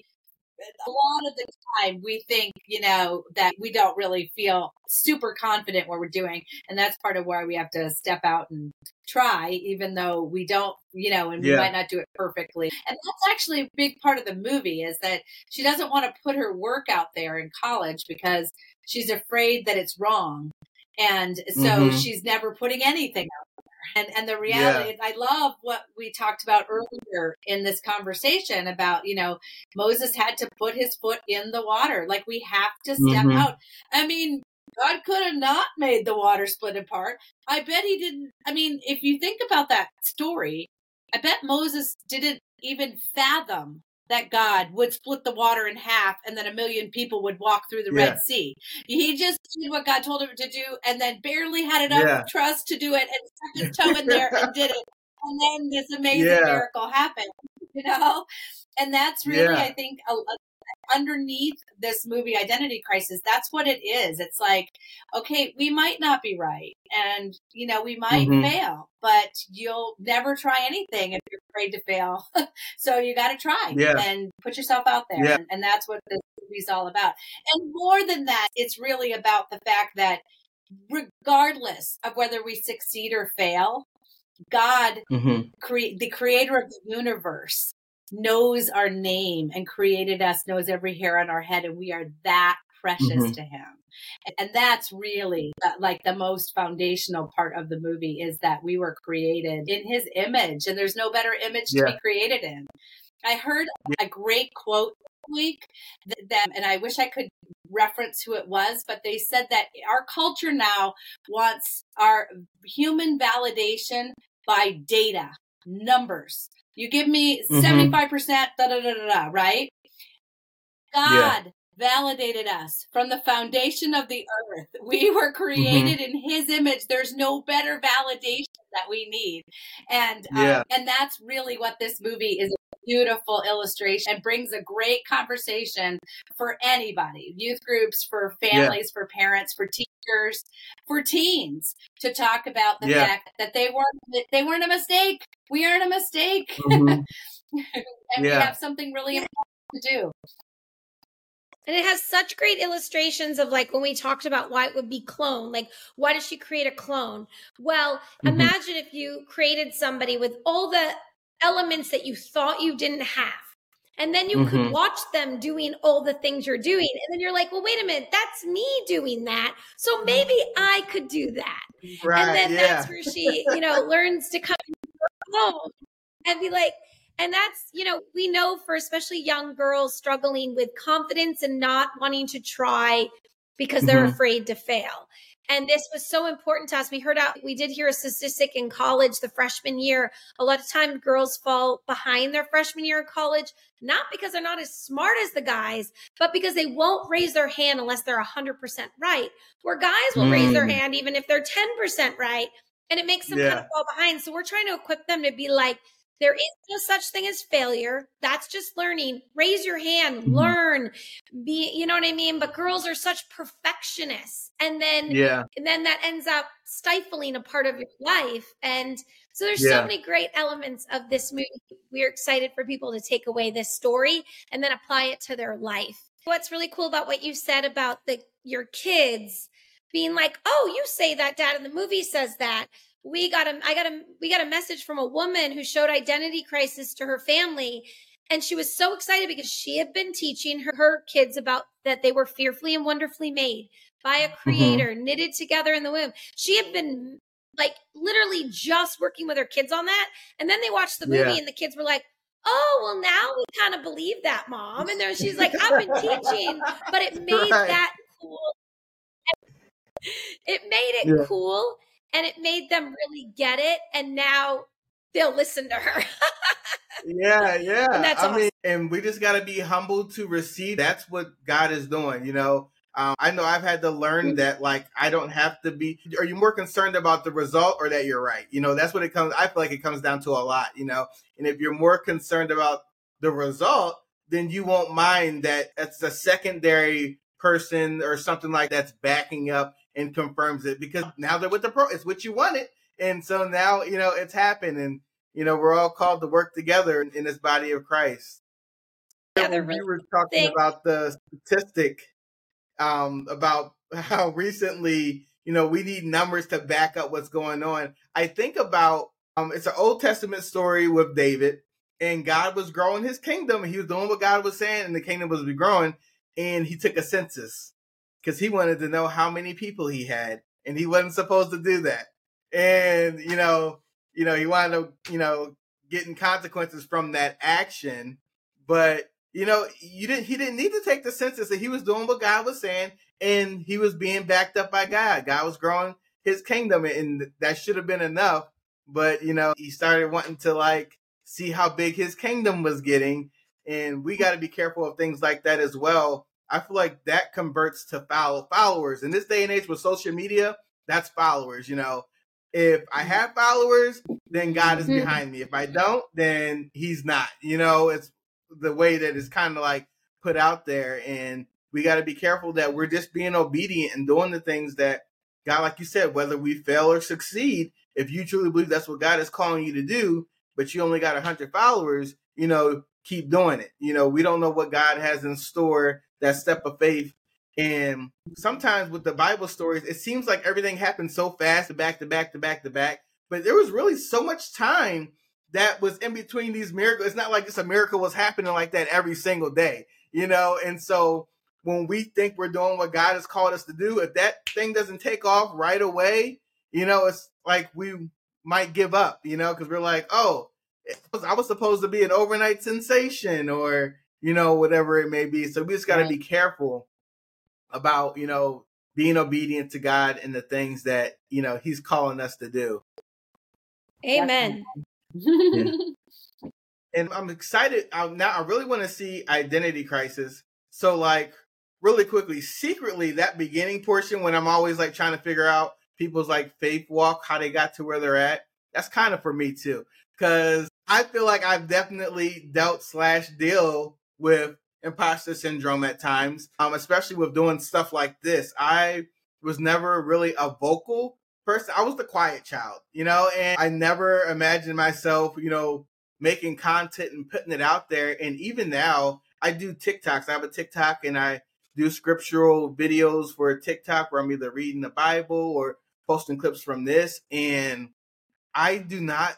a lot of the time we think, you know, that we don't really feel super confident what we're doing. And that's part of why we have to step out and try, even though we don't, you know, and we yeah. might not do it perfectly. And that's actually a big part of the movie is that she doesn't want to put her work out there in college because she's afraid that it's wrong. And so mm-hmm. she's never putting anything out and and the reality yeah. i love what we talked about earlier in this conversation about you know moses had to put his foot in the water like we have to step mm-hmm. out i mean god could have not made the water split apart i bet he didn't i mean if you think about that story i bet moses didn't even fathom that God would split the water in half and then a million people would walk through the yeah. Red Sea. He just did what God told him to do and then barely had enough yeah. trust to do it and stuck his toe in there and did it. And then this amazing yeah. miracle happened, you know? And that's really, I think, a, a, underneath this movie identity crisis that's what it is it's like okay we might not be right and you know we might mm-hmm. fail but you'll never try anything if you're afraid to fail so you got to try yeah. and put yourself out there yeah. and, and that's what this movie's all about and more than that it's really about the fact that regardless of whether we succeed or fail God, mm-hmm. cre- the creator of the universe, knows our name and created us, knows every hair on our head, and we are that precious mm-hmm. to him. And that's really uh, like the most foundational part of the movie is that we were created in his image, and there's no better image yeah. to be created in. I heard a great quote week that, and I wish I could reference who it was, but they said that our culture now wants our human validation by data, numbers. You give me mm-hmm. 75%, da da da da da, right? God yeah. validated us from the foundation of the earth. We were mm-hmm. created mm-hmm. in his image. There's no better validation that we need. And um, and that's really what this movie is a beautiful illustration and brings a great conversation for anybody, youth groups, for families, yeah. for parents, for teachers, for teens to talk about the yeah. fact that they weren't they weren't a mistake. We aren't a mistake. Mm-hmm. and we have something really important to do. And it has such great illustrations of like when we talked about why it would be clone, like why does she create a clone? Well, mm-hmm. imagine if you created somebody with all the elements that you thought you didn't have. And then you mm-hmm. could watch them doing all the things you're doing. And then you're like, well, wait a minute, that's me doing that. So maybe I could do that. Right, and then yeah. that's where she, you know, learns to come and be like, and that's, you know, we know for especially young girls struggling with confidence and not wanting to try because they're mm-hmm. afraid to fail. And this was so important to us. We heard out, we did hear a statistic in college the freshman year. A lot of times girls fall behind their freshman year of college, not because they're not as smart as the guys, but because they won't raise their hand unless they're 100% right. Where guys will mm. raise their mm. hand even if they're 10% right. And it makes them yeah. kind of fall behind. So we're trying to equip them to be like, there is no such thing as failure. That's just learning. Raise your hand, mm-hmm. learn, be, you know what I mean? But girls are such perfectionists. And then, yeah. and then that ends up stifling a part of your life. And so there's yeah. so many great elements of this movie. We're excited for people to take away this story and then apply it to their life. What's really cool about what you said about the, your kids being like, oh, you say that dad in the movie says that we got a I got a we got a message from a woman who showed identity crisis to her family and she was so excited because she had been teaching her, her kids about that they were fearfully and wonderfully made by a mm-hmm. creator mm-hmm. knitted together in the womb. She had been like literally just working with her kids on that and then they watched the movie yeah. and the kids were like oh well now we kind of believe that mom and then she's like i've been teaching but it made right. that cool it made it yeah. cool and it made them really get it and now they'll listen to her yeah yeah i awesome. mean and we just got to be humble to receive that's what god is doing you know Um, I know I've had to learn mm. that like I don't have to be. Are you more concerned about the result or that you're right? You know, that's what it comes. I feel like it comes down to a lot. You know, and if you're more concerned about the result, then you won't mind that it's a secondary person or something like that's backing up and confirms it because now they're with the pro. It's what you wanted, and so now you know it's happened, and you know we're all called to work together in this body of Christ. Yeah, they're really. We were talking about the statistic um, about how recently you know we need numbers to back up what's going on. I think about um, it's an Old Testament story with David, and God was growing His kingdom. He was doing what God was saying, and the kingdom was growing. And He took a census because he wanted to know how many people he had, and he wasn't supposed to do that. And you know, you know, he wanted to, you know, getting consequences from that action. But you know, you didn't. He didn't need to take the census. That he was doing what God was saying, and he was being backed up by God. God was growing His kingdom, and that should have been enough. But you know, he started wanting to like see how big His kingdom was getting, and we got to be careful of things like that as well I feel like that converts to follow followers. In this day and age with social media, that's followers. You know, if I mm-hmm. have followers, then God is mm-hmm. behind me. If I don't, then He's not. You know, it's the way that it's kind of like put out there, and we got to be careful that we're just being obedient and doing the things that God, like you said, whether we fail or succeed. If you truly believe that's what God is calling you to do, but you only got a hundred followers, you know, keep doing it. You know, we don't know what God has in store that step of faith. And sometimes with the Bible stories, it seems like everything happens so fast, back to back to back to back. But there was really so much time that was in between these miracles. It's not like this a miracle was happening like that every single day, you know? And so when we think we're doing what God has called us to do, if that thing doesn't take off right away, you know, it's like we might give up, you know, because we're like, oh, I was supposed to be an overnight sensation or you know, whatever it may be. So we just got to right. be careful about, you know, being obedient to God and the things that, you know, He's calling us to do. Amen. yeah. And I'm excited. I'm now I really want to see Identity Crisis. So, like, really quickly, secretly, that beginning portion when I'm always like trying to figure out people's like faith walk, how they got to where they're at, that's kind of for me too. Cause I feel like I've definitely dealt slash deal with imposter syndrome at times, um, especially with doing stuff like this. I was never really a vocal person. I was the quiet child, you know, and I never imagined myself, you know, making content and putting it out there. And even now, I do TikToks. I have a TikTok and I do scriptural videos for TikTok where I'm either reading the Bible or posting clips from this. And I do not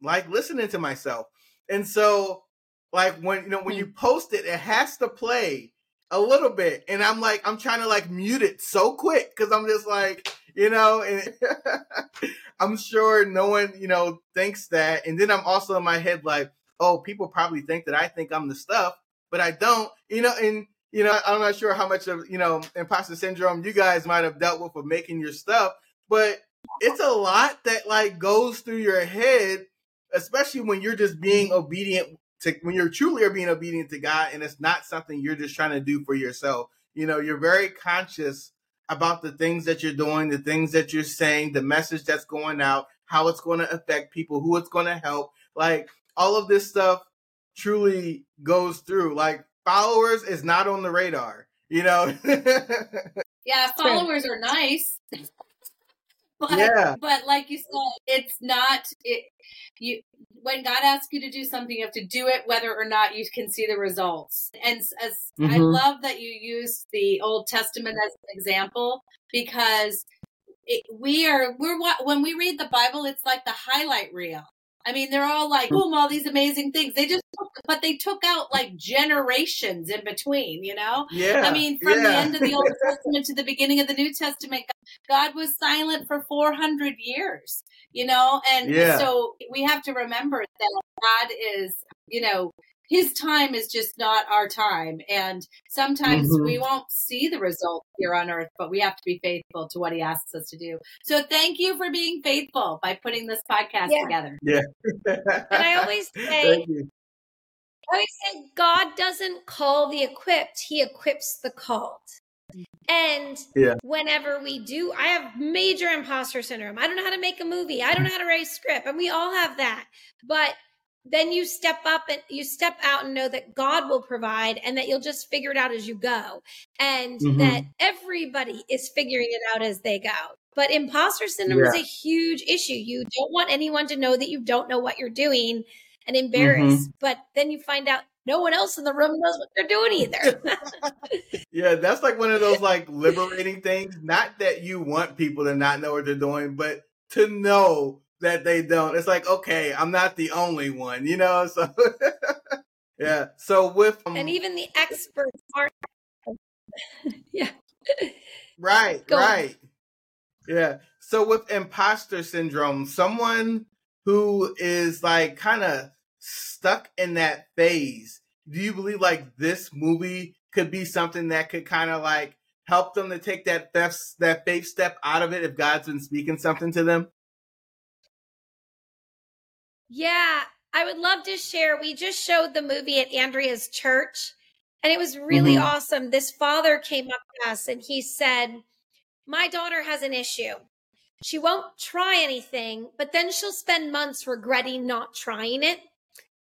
like listening to myself. And so like when you know when you hmm. post it, it has to play a little bit, and I'm like I'm trying to like mute it so quick because I'm just like you know, and I'm sure no one you know thinks that, and then I'm also in my head like, oh, people probably think that I think I'm the stuff, but I don't, you know, and you know I'm not sure how much of you know imposter syndrome you guys might have dealt with of making your stuff, but it's a lot that like goes through your head especially when you're just being obedient to when you're truly are being obedient to God and it's not something you're just trying to do for yourself. You know, you're very conscious about the things that you're doing, the things that you're saying, the message that's going out, how it's going to affect people, who it's going to help. Like all of this stuff truly goes through. Like followers is not on the radar, you know? yeah, followers are nice. but, yeah. but like you said, it's not it you when God asks you to do something, you have to do it whether or not you can see the results. And as mm-hmm. I love that you use the Old Testament as an example because it, we are we're when we read the Bible, it's like the highlight reel. I mean, they're all like, boom, all these amazing things. They just, took, but they took out like generations in between, you know? Yeah. I mean, from yeah. the end of the Old Testament to the beginning of the New Testament, God was silent for 400 years, you know? And yeah. so we have to remember that God is, you know, his time is just not our time. And sometimes mm-hmm. we won't see the result here on earth, but we have to be faithful to what he asks us to do. So thank you for being faithful by putting this podcast yeah. together. Yeah. and I always say, I always say God doesn't call the equipped, he equips the called. And yeah. whenever we do, I have major imposter syndrome. I don't know how to make a movie. I don't know how to write a script. And we all have that. But then you step up and you step out and know that God will provide and that you'll just figure it out as you go and mm-hmm. that everybody is figuring it out as they go. But imposter syndrome yeah. is a huge issue. You don't want anyone to know that you don't know what you're doing and embarrassed. Mm-hmm. But then you find out no one else in the room knows what they're doing either. yeah, that's like one of those like liberating things. Not that you want people to not know what they're doing, but to know that they don't. It's like, okay, I'm not the only one, you know? So yeah. So with um, And even the experts aren't Yeah. Right, Go right. On. Yeah. So with imposter syndrome, someone who is like kind of stuck in that phase, do you believe like this movie could be something that could kind of like help them to take that that, that faith step out of it if God's been speaking something to them? Yeah, I would love to share. We just showed the movie at Andrea's church, and it was really mm-hmm. awesome. This father came up to us and he said, My daughter has an issue. She won't try anything, but then she'll spend months regretting not trying it.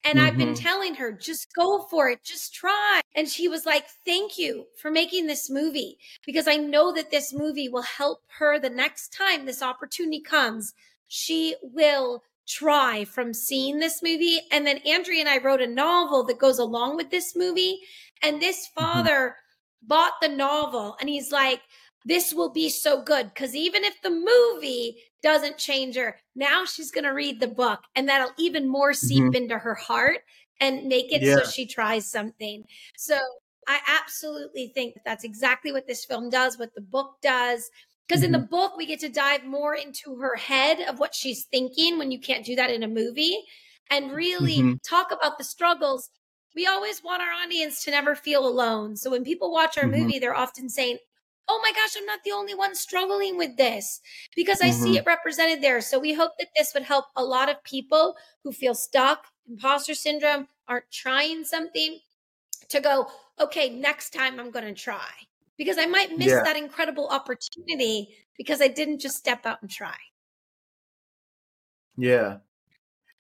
And mm-hmm. I've been mm-hmm. telling her, just go for it, just try. And she was like, Thank you for making this movie because I know that this movie will help her the next time this opportunity comes. She will try from seeing this movie. And then Andrea and I wrote a novel that goes along with this movie. And this mm-hmm. father mm-hmm. bought the novel and he's like, this will be so good because even if the movie doesn't change her, now she's going to read the book and that'll even more seep mm-hmm. into her heart and make it yeah. so she tries something. So I absolutely think that's exactly what this film does, what the book does. Because mm-hmm. in the mm-hmm. book, we get to dive more into her head of what she's thinking when you can't do that in a movie and really mm-hmm. talk about the struggles. We always want our audience to never feel alone. So when people watch our mm-hmm. movie, they're often saying, Oh my gosh, I'm not the only one struggling with this because I see mm-hmm. it represented there. So we hope that this would help a lot of people who feel stuck, imposter syndrome, aren't trying something to go, okay, next time I'm going to try because I might miss yeah. that incredible opportunity because I didn't just step out and try. Yeah.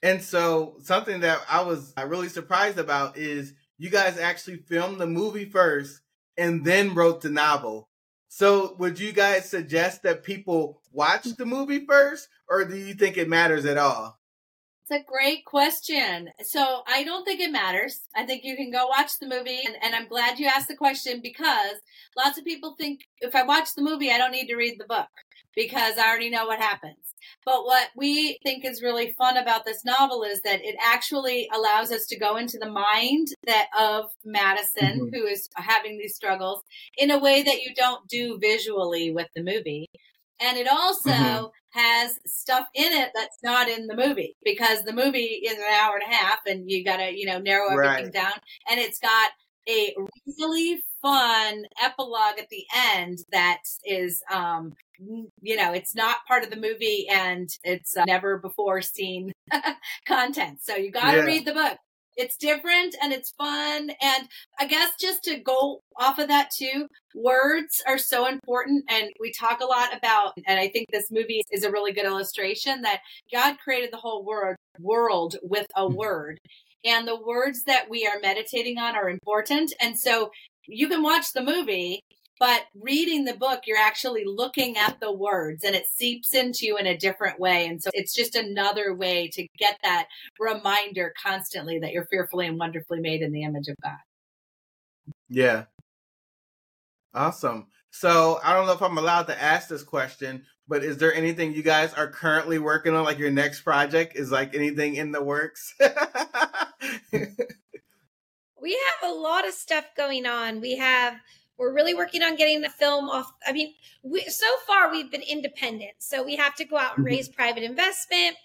And so something that I was uh, really surprised about is you guys actually filmed the movie first and then wrote the novel. So would you guys suggest that people watch mm. the movie first or do you think it matters at all? It's a great question. So I don't think it matters. I think you can go watch the movie. And, and, I'm glad you asked the question because lots of people think if I watch the movie, I don't need to read the book because I already know what happens. But what we think is really fun about this novel is that it actually allows us to go into the mind that of Madison, mm-hmm. who is having these struggles in a way that you don't do visually with the movie. And it also mm-hmm. has stuff in it that's not in the movie because the movie is an hour and a half and you got to, you know, narrow everything right. down. And it's got a really fun epilogue at the end that is, um, you know, it's not part of the movie and it's uh, never before seen content. So you got to yeah. read the book it's different and it's fun. And I guess just to go off of that too, words are so important. And we talk a lot about, and I think this movie is a really good illustration that God created the whole world, world with a mm-hmm. word. And the words that we are meditating on are important. And so you can watch the movie but reading the book, you're actually looking at the words and it seeps into you in a different way. And so it's just another way to get that reminder constantly that you're fearfully and wonderfully made in the image of God. Yeah. Awesome. So I don't know if I'm allowed to ask this question, but is there anything you guys are currently working on? Like your next project is like anything in the works? we have a lot of stuff going on. We have we're really working on getting the film off. I mean, we, so far we've been independent, so we have to go out and mm-hmm. raise private investment.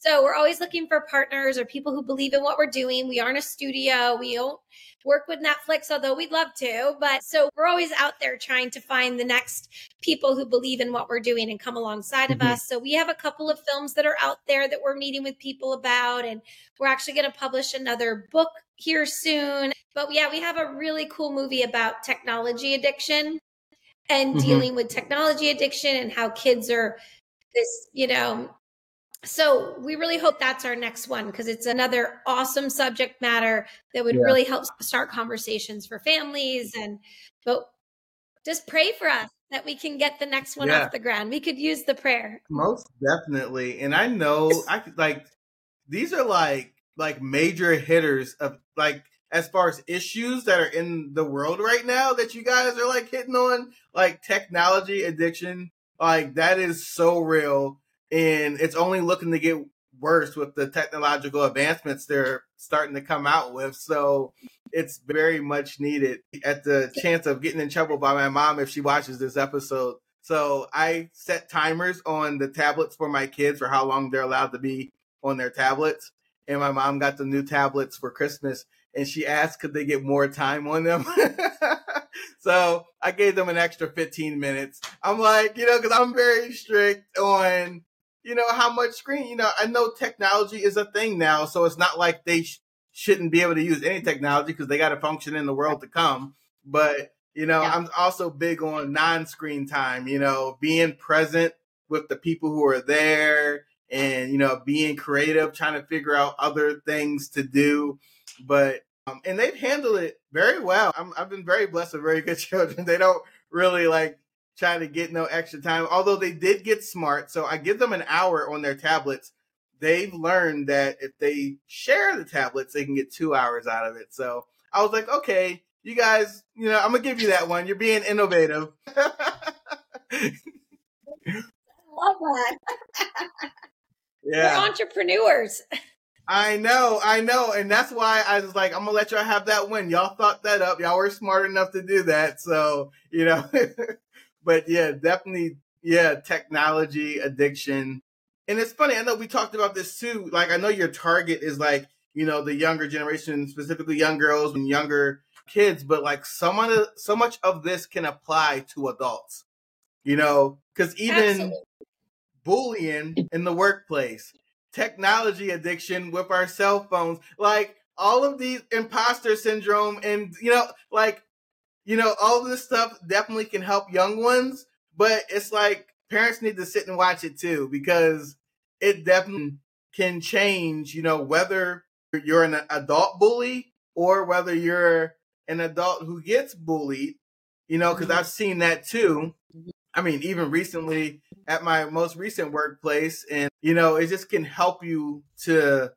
So we're always looking for partners or people who believe in what we're doing. We aren't a studio. We don't work with Netflix, although we'd love to. But so we're always out there trying to find the next people who believe in what we're doing and come alongside mm-hmm. of us. So we have a couple of films that are out there that we're meeting with people about. And we're actually going to publish another book here soon. But yeah, we have a really cool movie about technology addiction and mm-hmm. dealing with technology addiction and how kids are this, you know, so we really hope that's our next one because it's another awesome subject matter that would yeah. really help start conversations for families and but just pray for us that we can get the next one yeah. off the ground. We could use the prayer. Most definitely. And I know I like these are like like major hitters of like as far as issues that are in the world right now that you guys are like hitting on like technology addiction like that is so real and it's only looking to get worse with the technological advancements they're starting to come out with. So it's very much needed at the chance of getting in trouble by my mom if she watches this episode. So I set timers on the tablets for my kids for how long they're allowed to be on their tablets. And my mom got the new tablets for Christmas and she asked could they get more time on them. so I gave them an extra 15 minutes. I'm like, you know, because I'm very strict on you know how much screen you know i know technology is a thing now so it's not like they sh- shouldn't be able to use any technology because they got to function in the world to come but you know yeah. i'm also big on non-screen time you know being present with the people who are there and you know being creative trying to figure out other things to do but um, and they've handled it very well i have been very blessed with very good children they don't really like trying to get no extra time. Although they did get smart, so I give them an hour on their tablets. They've learned that if they share the tablets, they can get two hours out of it. So I was like, okay, you guys, you know, I'm gonna give you that one. You're being innovative. Love that. yeah, We're entrepreneurs. I know, I know, and that's why I was like, I'm gonna let y'all have that win. Y'all thought that up. Y'all were smart enough to do that. So, you know, but yeah, definitely, yeah, technology addiction. And it's funny, I know we talked about this too. Like, I know your target is like, you know, the younger generation, specifically young girls and younger kids, but like someone, so much of this can apply to adults, you know, because even Absolutely. bullying in the workplace, technology addiction with our cell phones, like all of these imposter syndrome and, you know, like you know, all this stuff definitely can help young ones, but it's like parents need to sit and watch it too because it definitely can change, you know, whether you're an adult bully or whether you're an adult who gets bullied, you know, because mm-hmm. I've seen that too. Mm-hmm. I mean, even recently at my most recent workplace, and, you know, it just can help you to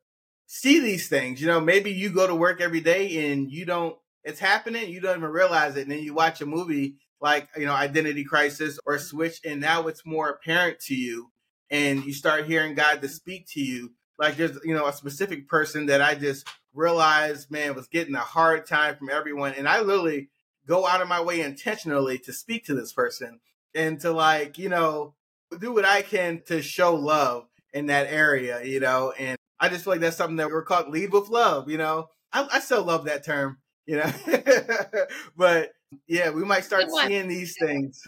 see these things. You know, maybe you go to work every day and you don't it's happening, you don't even realize it. And then you watch a movie like, you know, Identity Crisis or mm-hmm. Switch, and now it's more apparent to you. And you start hearing God to speak to you. Like there's, you know, a specific person that I just realized, man, was getting a hard time from everyone. And I literally go out of my way intentionally to speak to this person and to like, you know, do what I can to show love in that area, you know. And I just feel like that's something that we're called lead with love, you know. I, I still love that term you know. but yeah, we might start seeing these things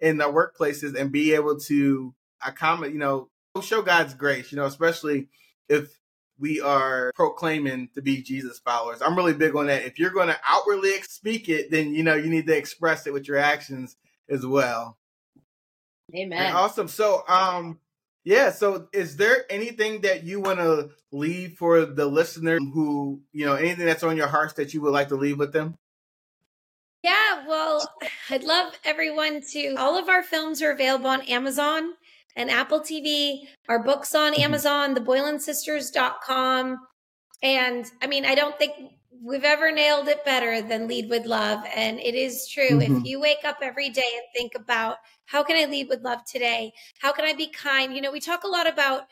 in the workplaces and be able to accommodate, you know, show God's grace, you know, especially if we are proclaiming to be Jesus followers. I'm really big on that. If you're going to outwardly speak it, then you know you need to express it with your actions as well. Amen. And awesome. So, um, yeah. So, is there anything that you want to leave for the listener who, you know, anything that's on your hearts that you would like to leave with them? Yeah, well, I'd love everyone to. All of our films are available on Amazon and Apple TV. Our books on mm-hmm. Amazon, theboylansisters.com. And I mean, I don't think we've ever nailed it better than lead with love. And it is true. Mm-hmm. If you wake up every day and think about how can I lead with love today? How can I be kind? You know, we talk a lot about,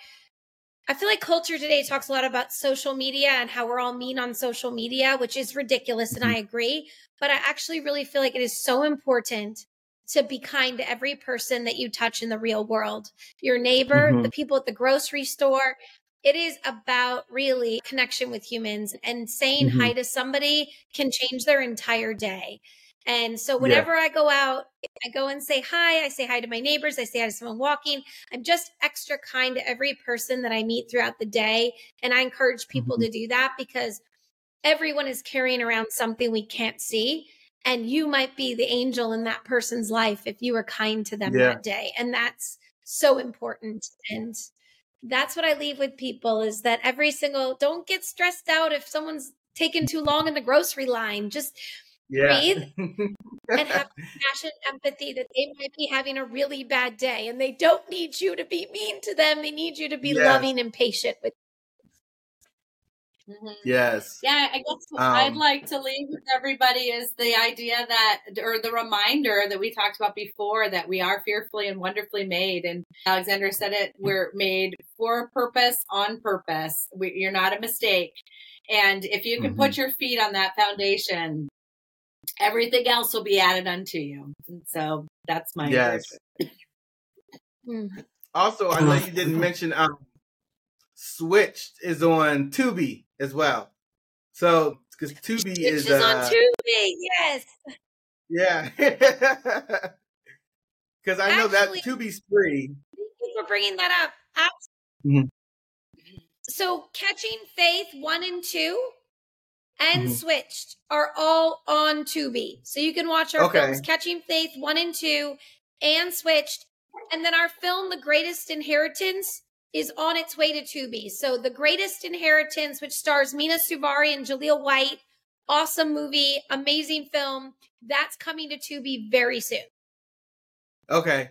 I feel like culture today talks a lot about social media and how we're all mean on social media, which is ridiculous. And I mm-hmm. agree. But I actually really feel like it is so important to be kind to every person that you touch in the real world your neighbor, mm-hmm. the people at the grocery store, it is about really connection with humans and saying mm-hmm. hi to somebody can change their entire day. And so whenever yeah. I go out, I go and say hi. I say hi to my neighbors. I say hi to someone walking. I'm just extra kind to every person that I meet throughout the day. And I encourage people mm-hmm. to do that because everyone is carrying around something we can't see. And you might be the angel in that person's life if you were kind to them yeah. that day. And that's so important. And that's what I leave with people is that every single don't get stressed out if someone's taken too long in the grocery line. Just yeah. breathe and have compassion, empathy that they might be having a really bad day and they don't need you to be mean to them. They need you to be yes. loving and patient with Mm-hmm. Yes. Yeah, I guess what um, I'd like to leave with everybody is the idea that, or the reminder that we talked about before that we are fearfully and wonderfully made. And Alexandra said it, we're made for a purpose, on purpose. We, you're not a mistake. And if you can mm-hmm. put your feet on that foundation, everything else will be added unto you. And so that's my yes. also, I know you didn't mention um, Switched is on Tubi as well. So because Tubi is, is uh, on Tubi, yes. Yeah, because I know Actually, that Tubi's free. Thank you for bringing that up. Mm-hmm. So, Catching Faith one and two and mm-hmm. Switched are all on Tubi, so you can watch our okay. films Catching Faith one and two and Switched, and then our film The Greatest Inheritance is on its way to Tubi. So The Greatest Inheritance, which stars Mina Suvari and Jaleel White, awesome movie, amazing film. That's coming to Tubi very soon. Okay.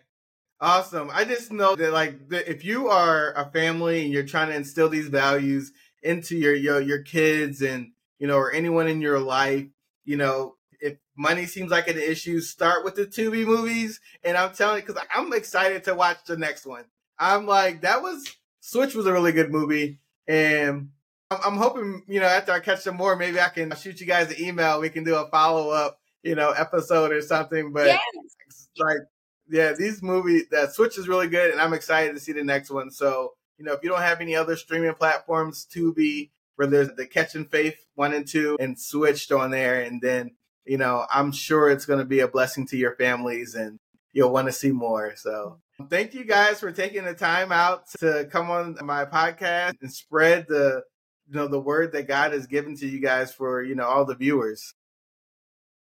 Awesome. I just know that like if you are a family and you're trying to instill these values into your your your kids and you know or anyone in your life, you know, if money seems like an issue, start with the Tubi movies. And I'm telling you, because I'm excited to watch the next one. I'm like, that was Switch was a really good movie, and I'm, I'm hoping you know after I catch some more, maybe I can shoot you guys an email. We can do a follow up, you know, episode or something. But yes. like, yeah, these movies that Switch is really good, and I'm excited to see the next one. So you know, if you don't have any other streaming platforms, Tubi, where there's the Catching Faith one and two, and Switched on there, and then you know, I'm sure it's going to be a blessing to your families, and you'll want to see more. So Thank you guys for taking the time out to come on my podcast and spread the you know the word that God has given to you guys for you know all the viewers.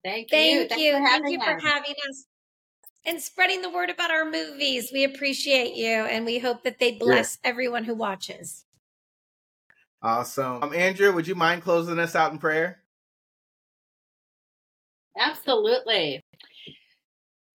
Thank you. Thank you. Thank you for having us and spreading the word about our movies. We appreciate you and we hope that they bless yeah. everyone who watches. Awesome. Um, Andrea, would you mind closing us out in prayer? Absolutely.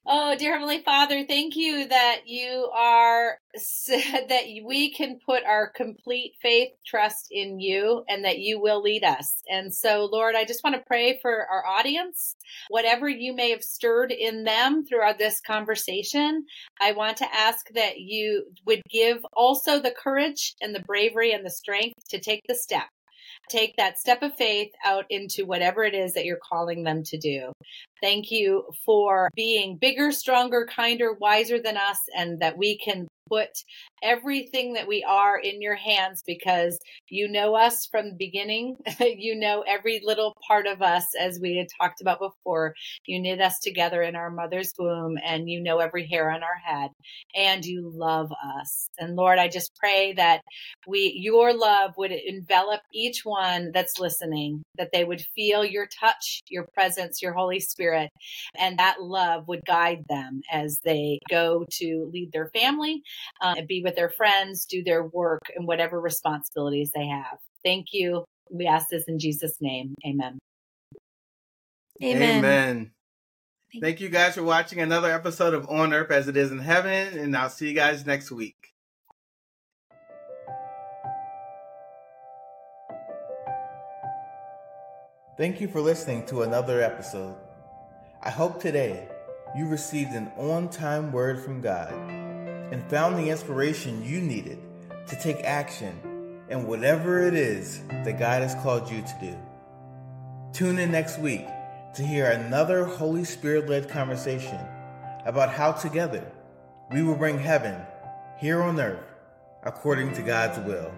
Oh, dear Heavenly Father, thank you that you are that we can put our complete faith, trust in you, and that you will lead us. And so, Lord, I just want to pray for our audience, whatever you may have stirred in them throughout this conversation. I want to ask that you would give also the courage and the bravery and the strength to take the step take that step of faith out into whatever it is that you're calling them to do. Thank you for being bigger, stronger, kinder, wiser than us, and that we can put everything that we are in your hands because you know us from the beginning. you know every little part of us, as we had talked about before. You knit us together in our mother's womb, and you know every hair on our head, and you love us. And Lord, I just pray that we, your love would envelop each one that's listening, that they would feel your touch, your presence, your Holy Spirit, and that love would guide them as they go to lead their family uh, be with their friends, do their work, and whatever responsibilities they have. Thank you. We ask this in Jesus' name. Amen. Amen. Amen. Thank you guys for watching another episode of On Earth as It Is in Heaven, and I'll see you guys next week. Thank you for listening to another episode. I hope today you received an on time word from God and found the inspiration you needed to take action in whatever it is that God has called you to do. Tune in next week to hear another Holy Spirit led conversation about how together we will bring heaven here on earth according to God's will.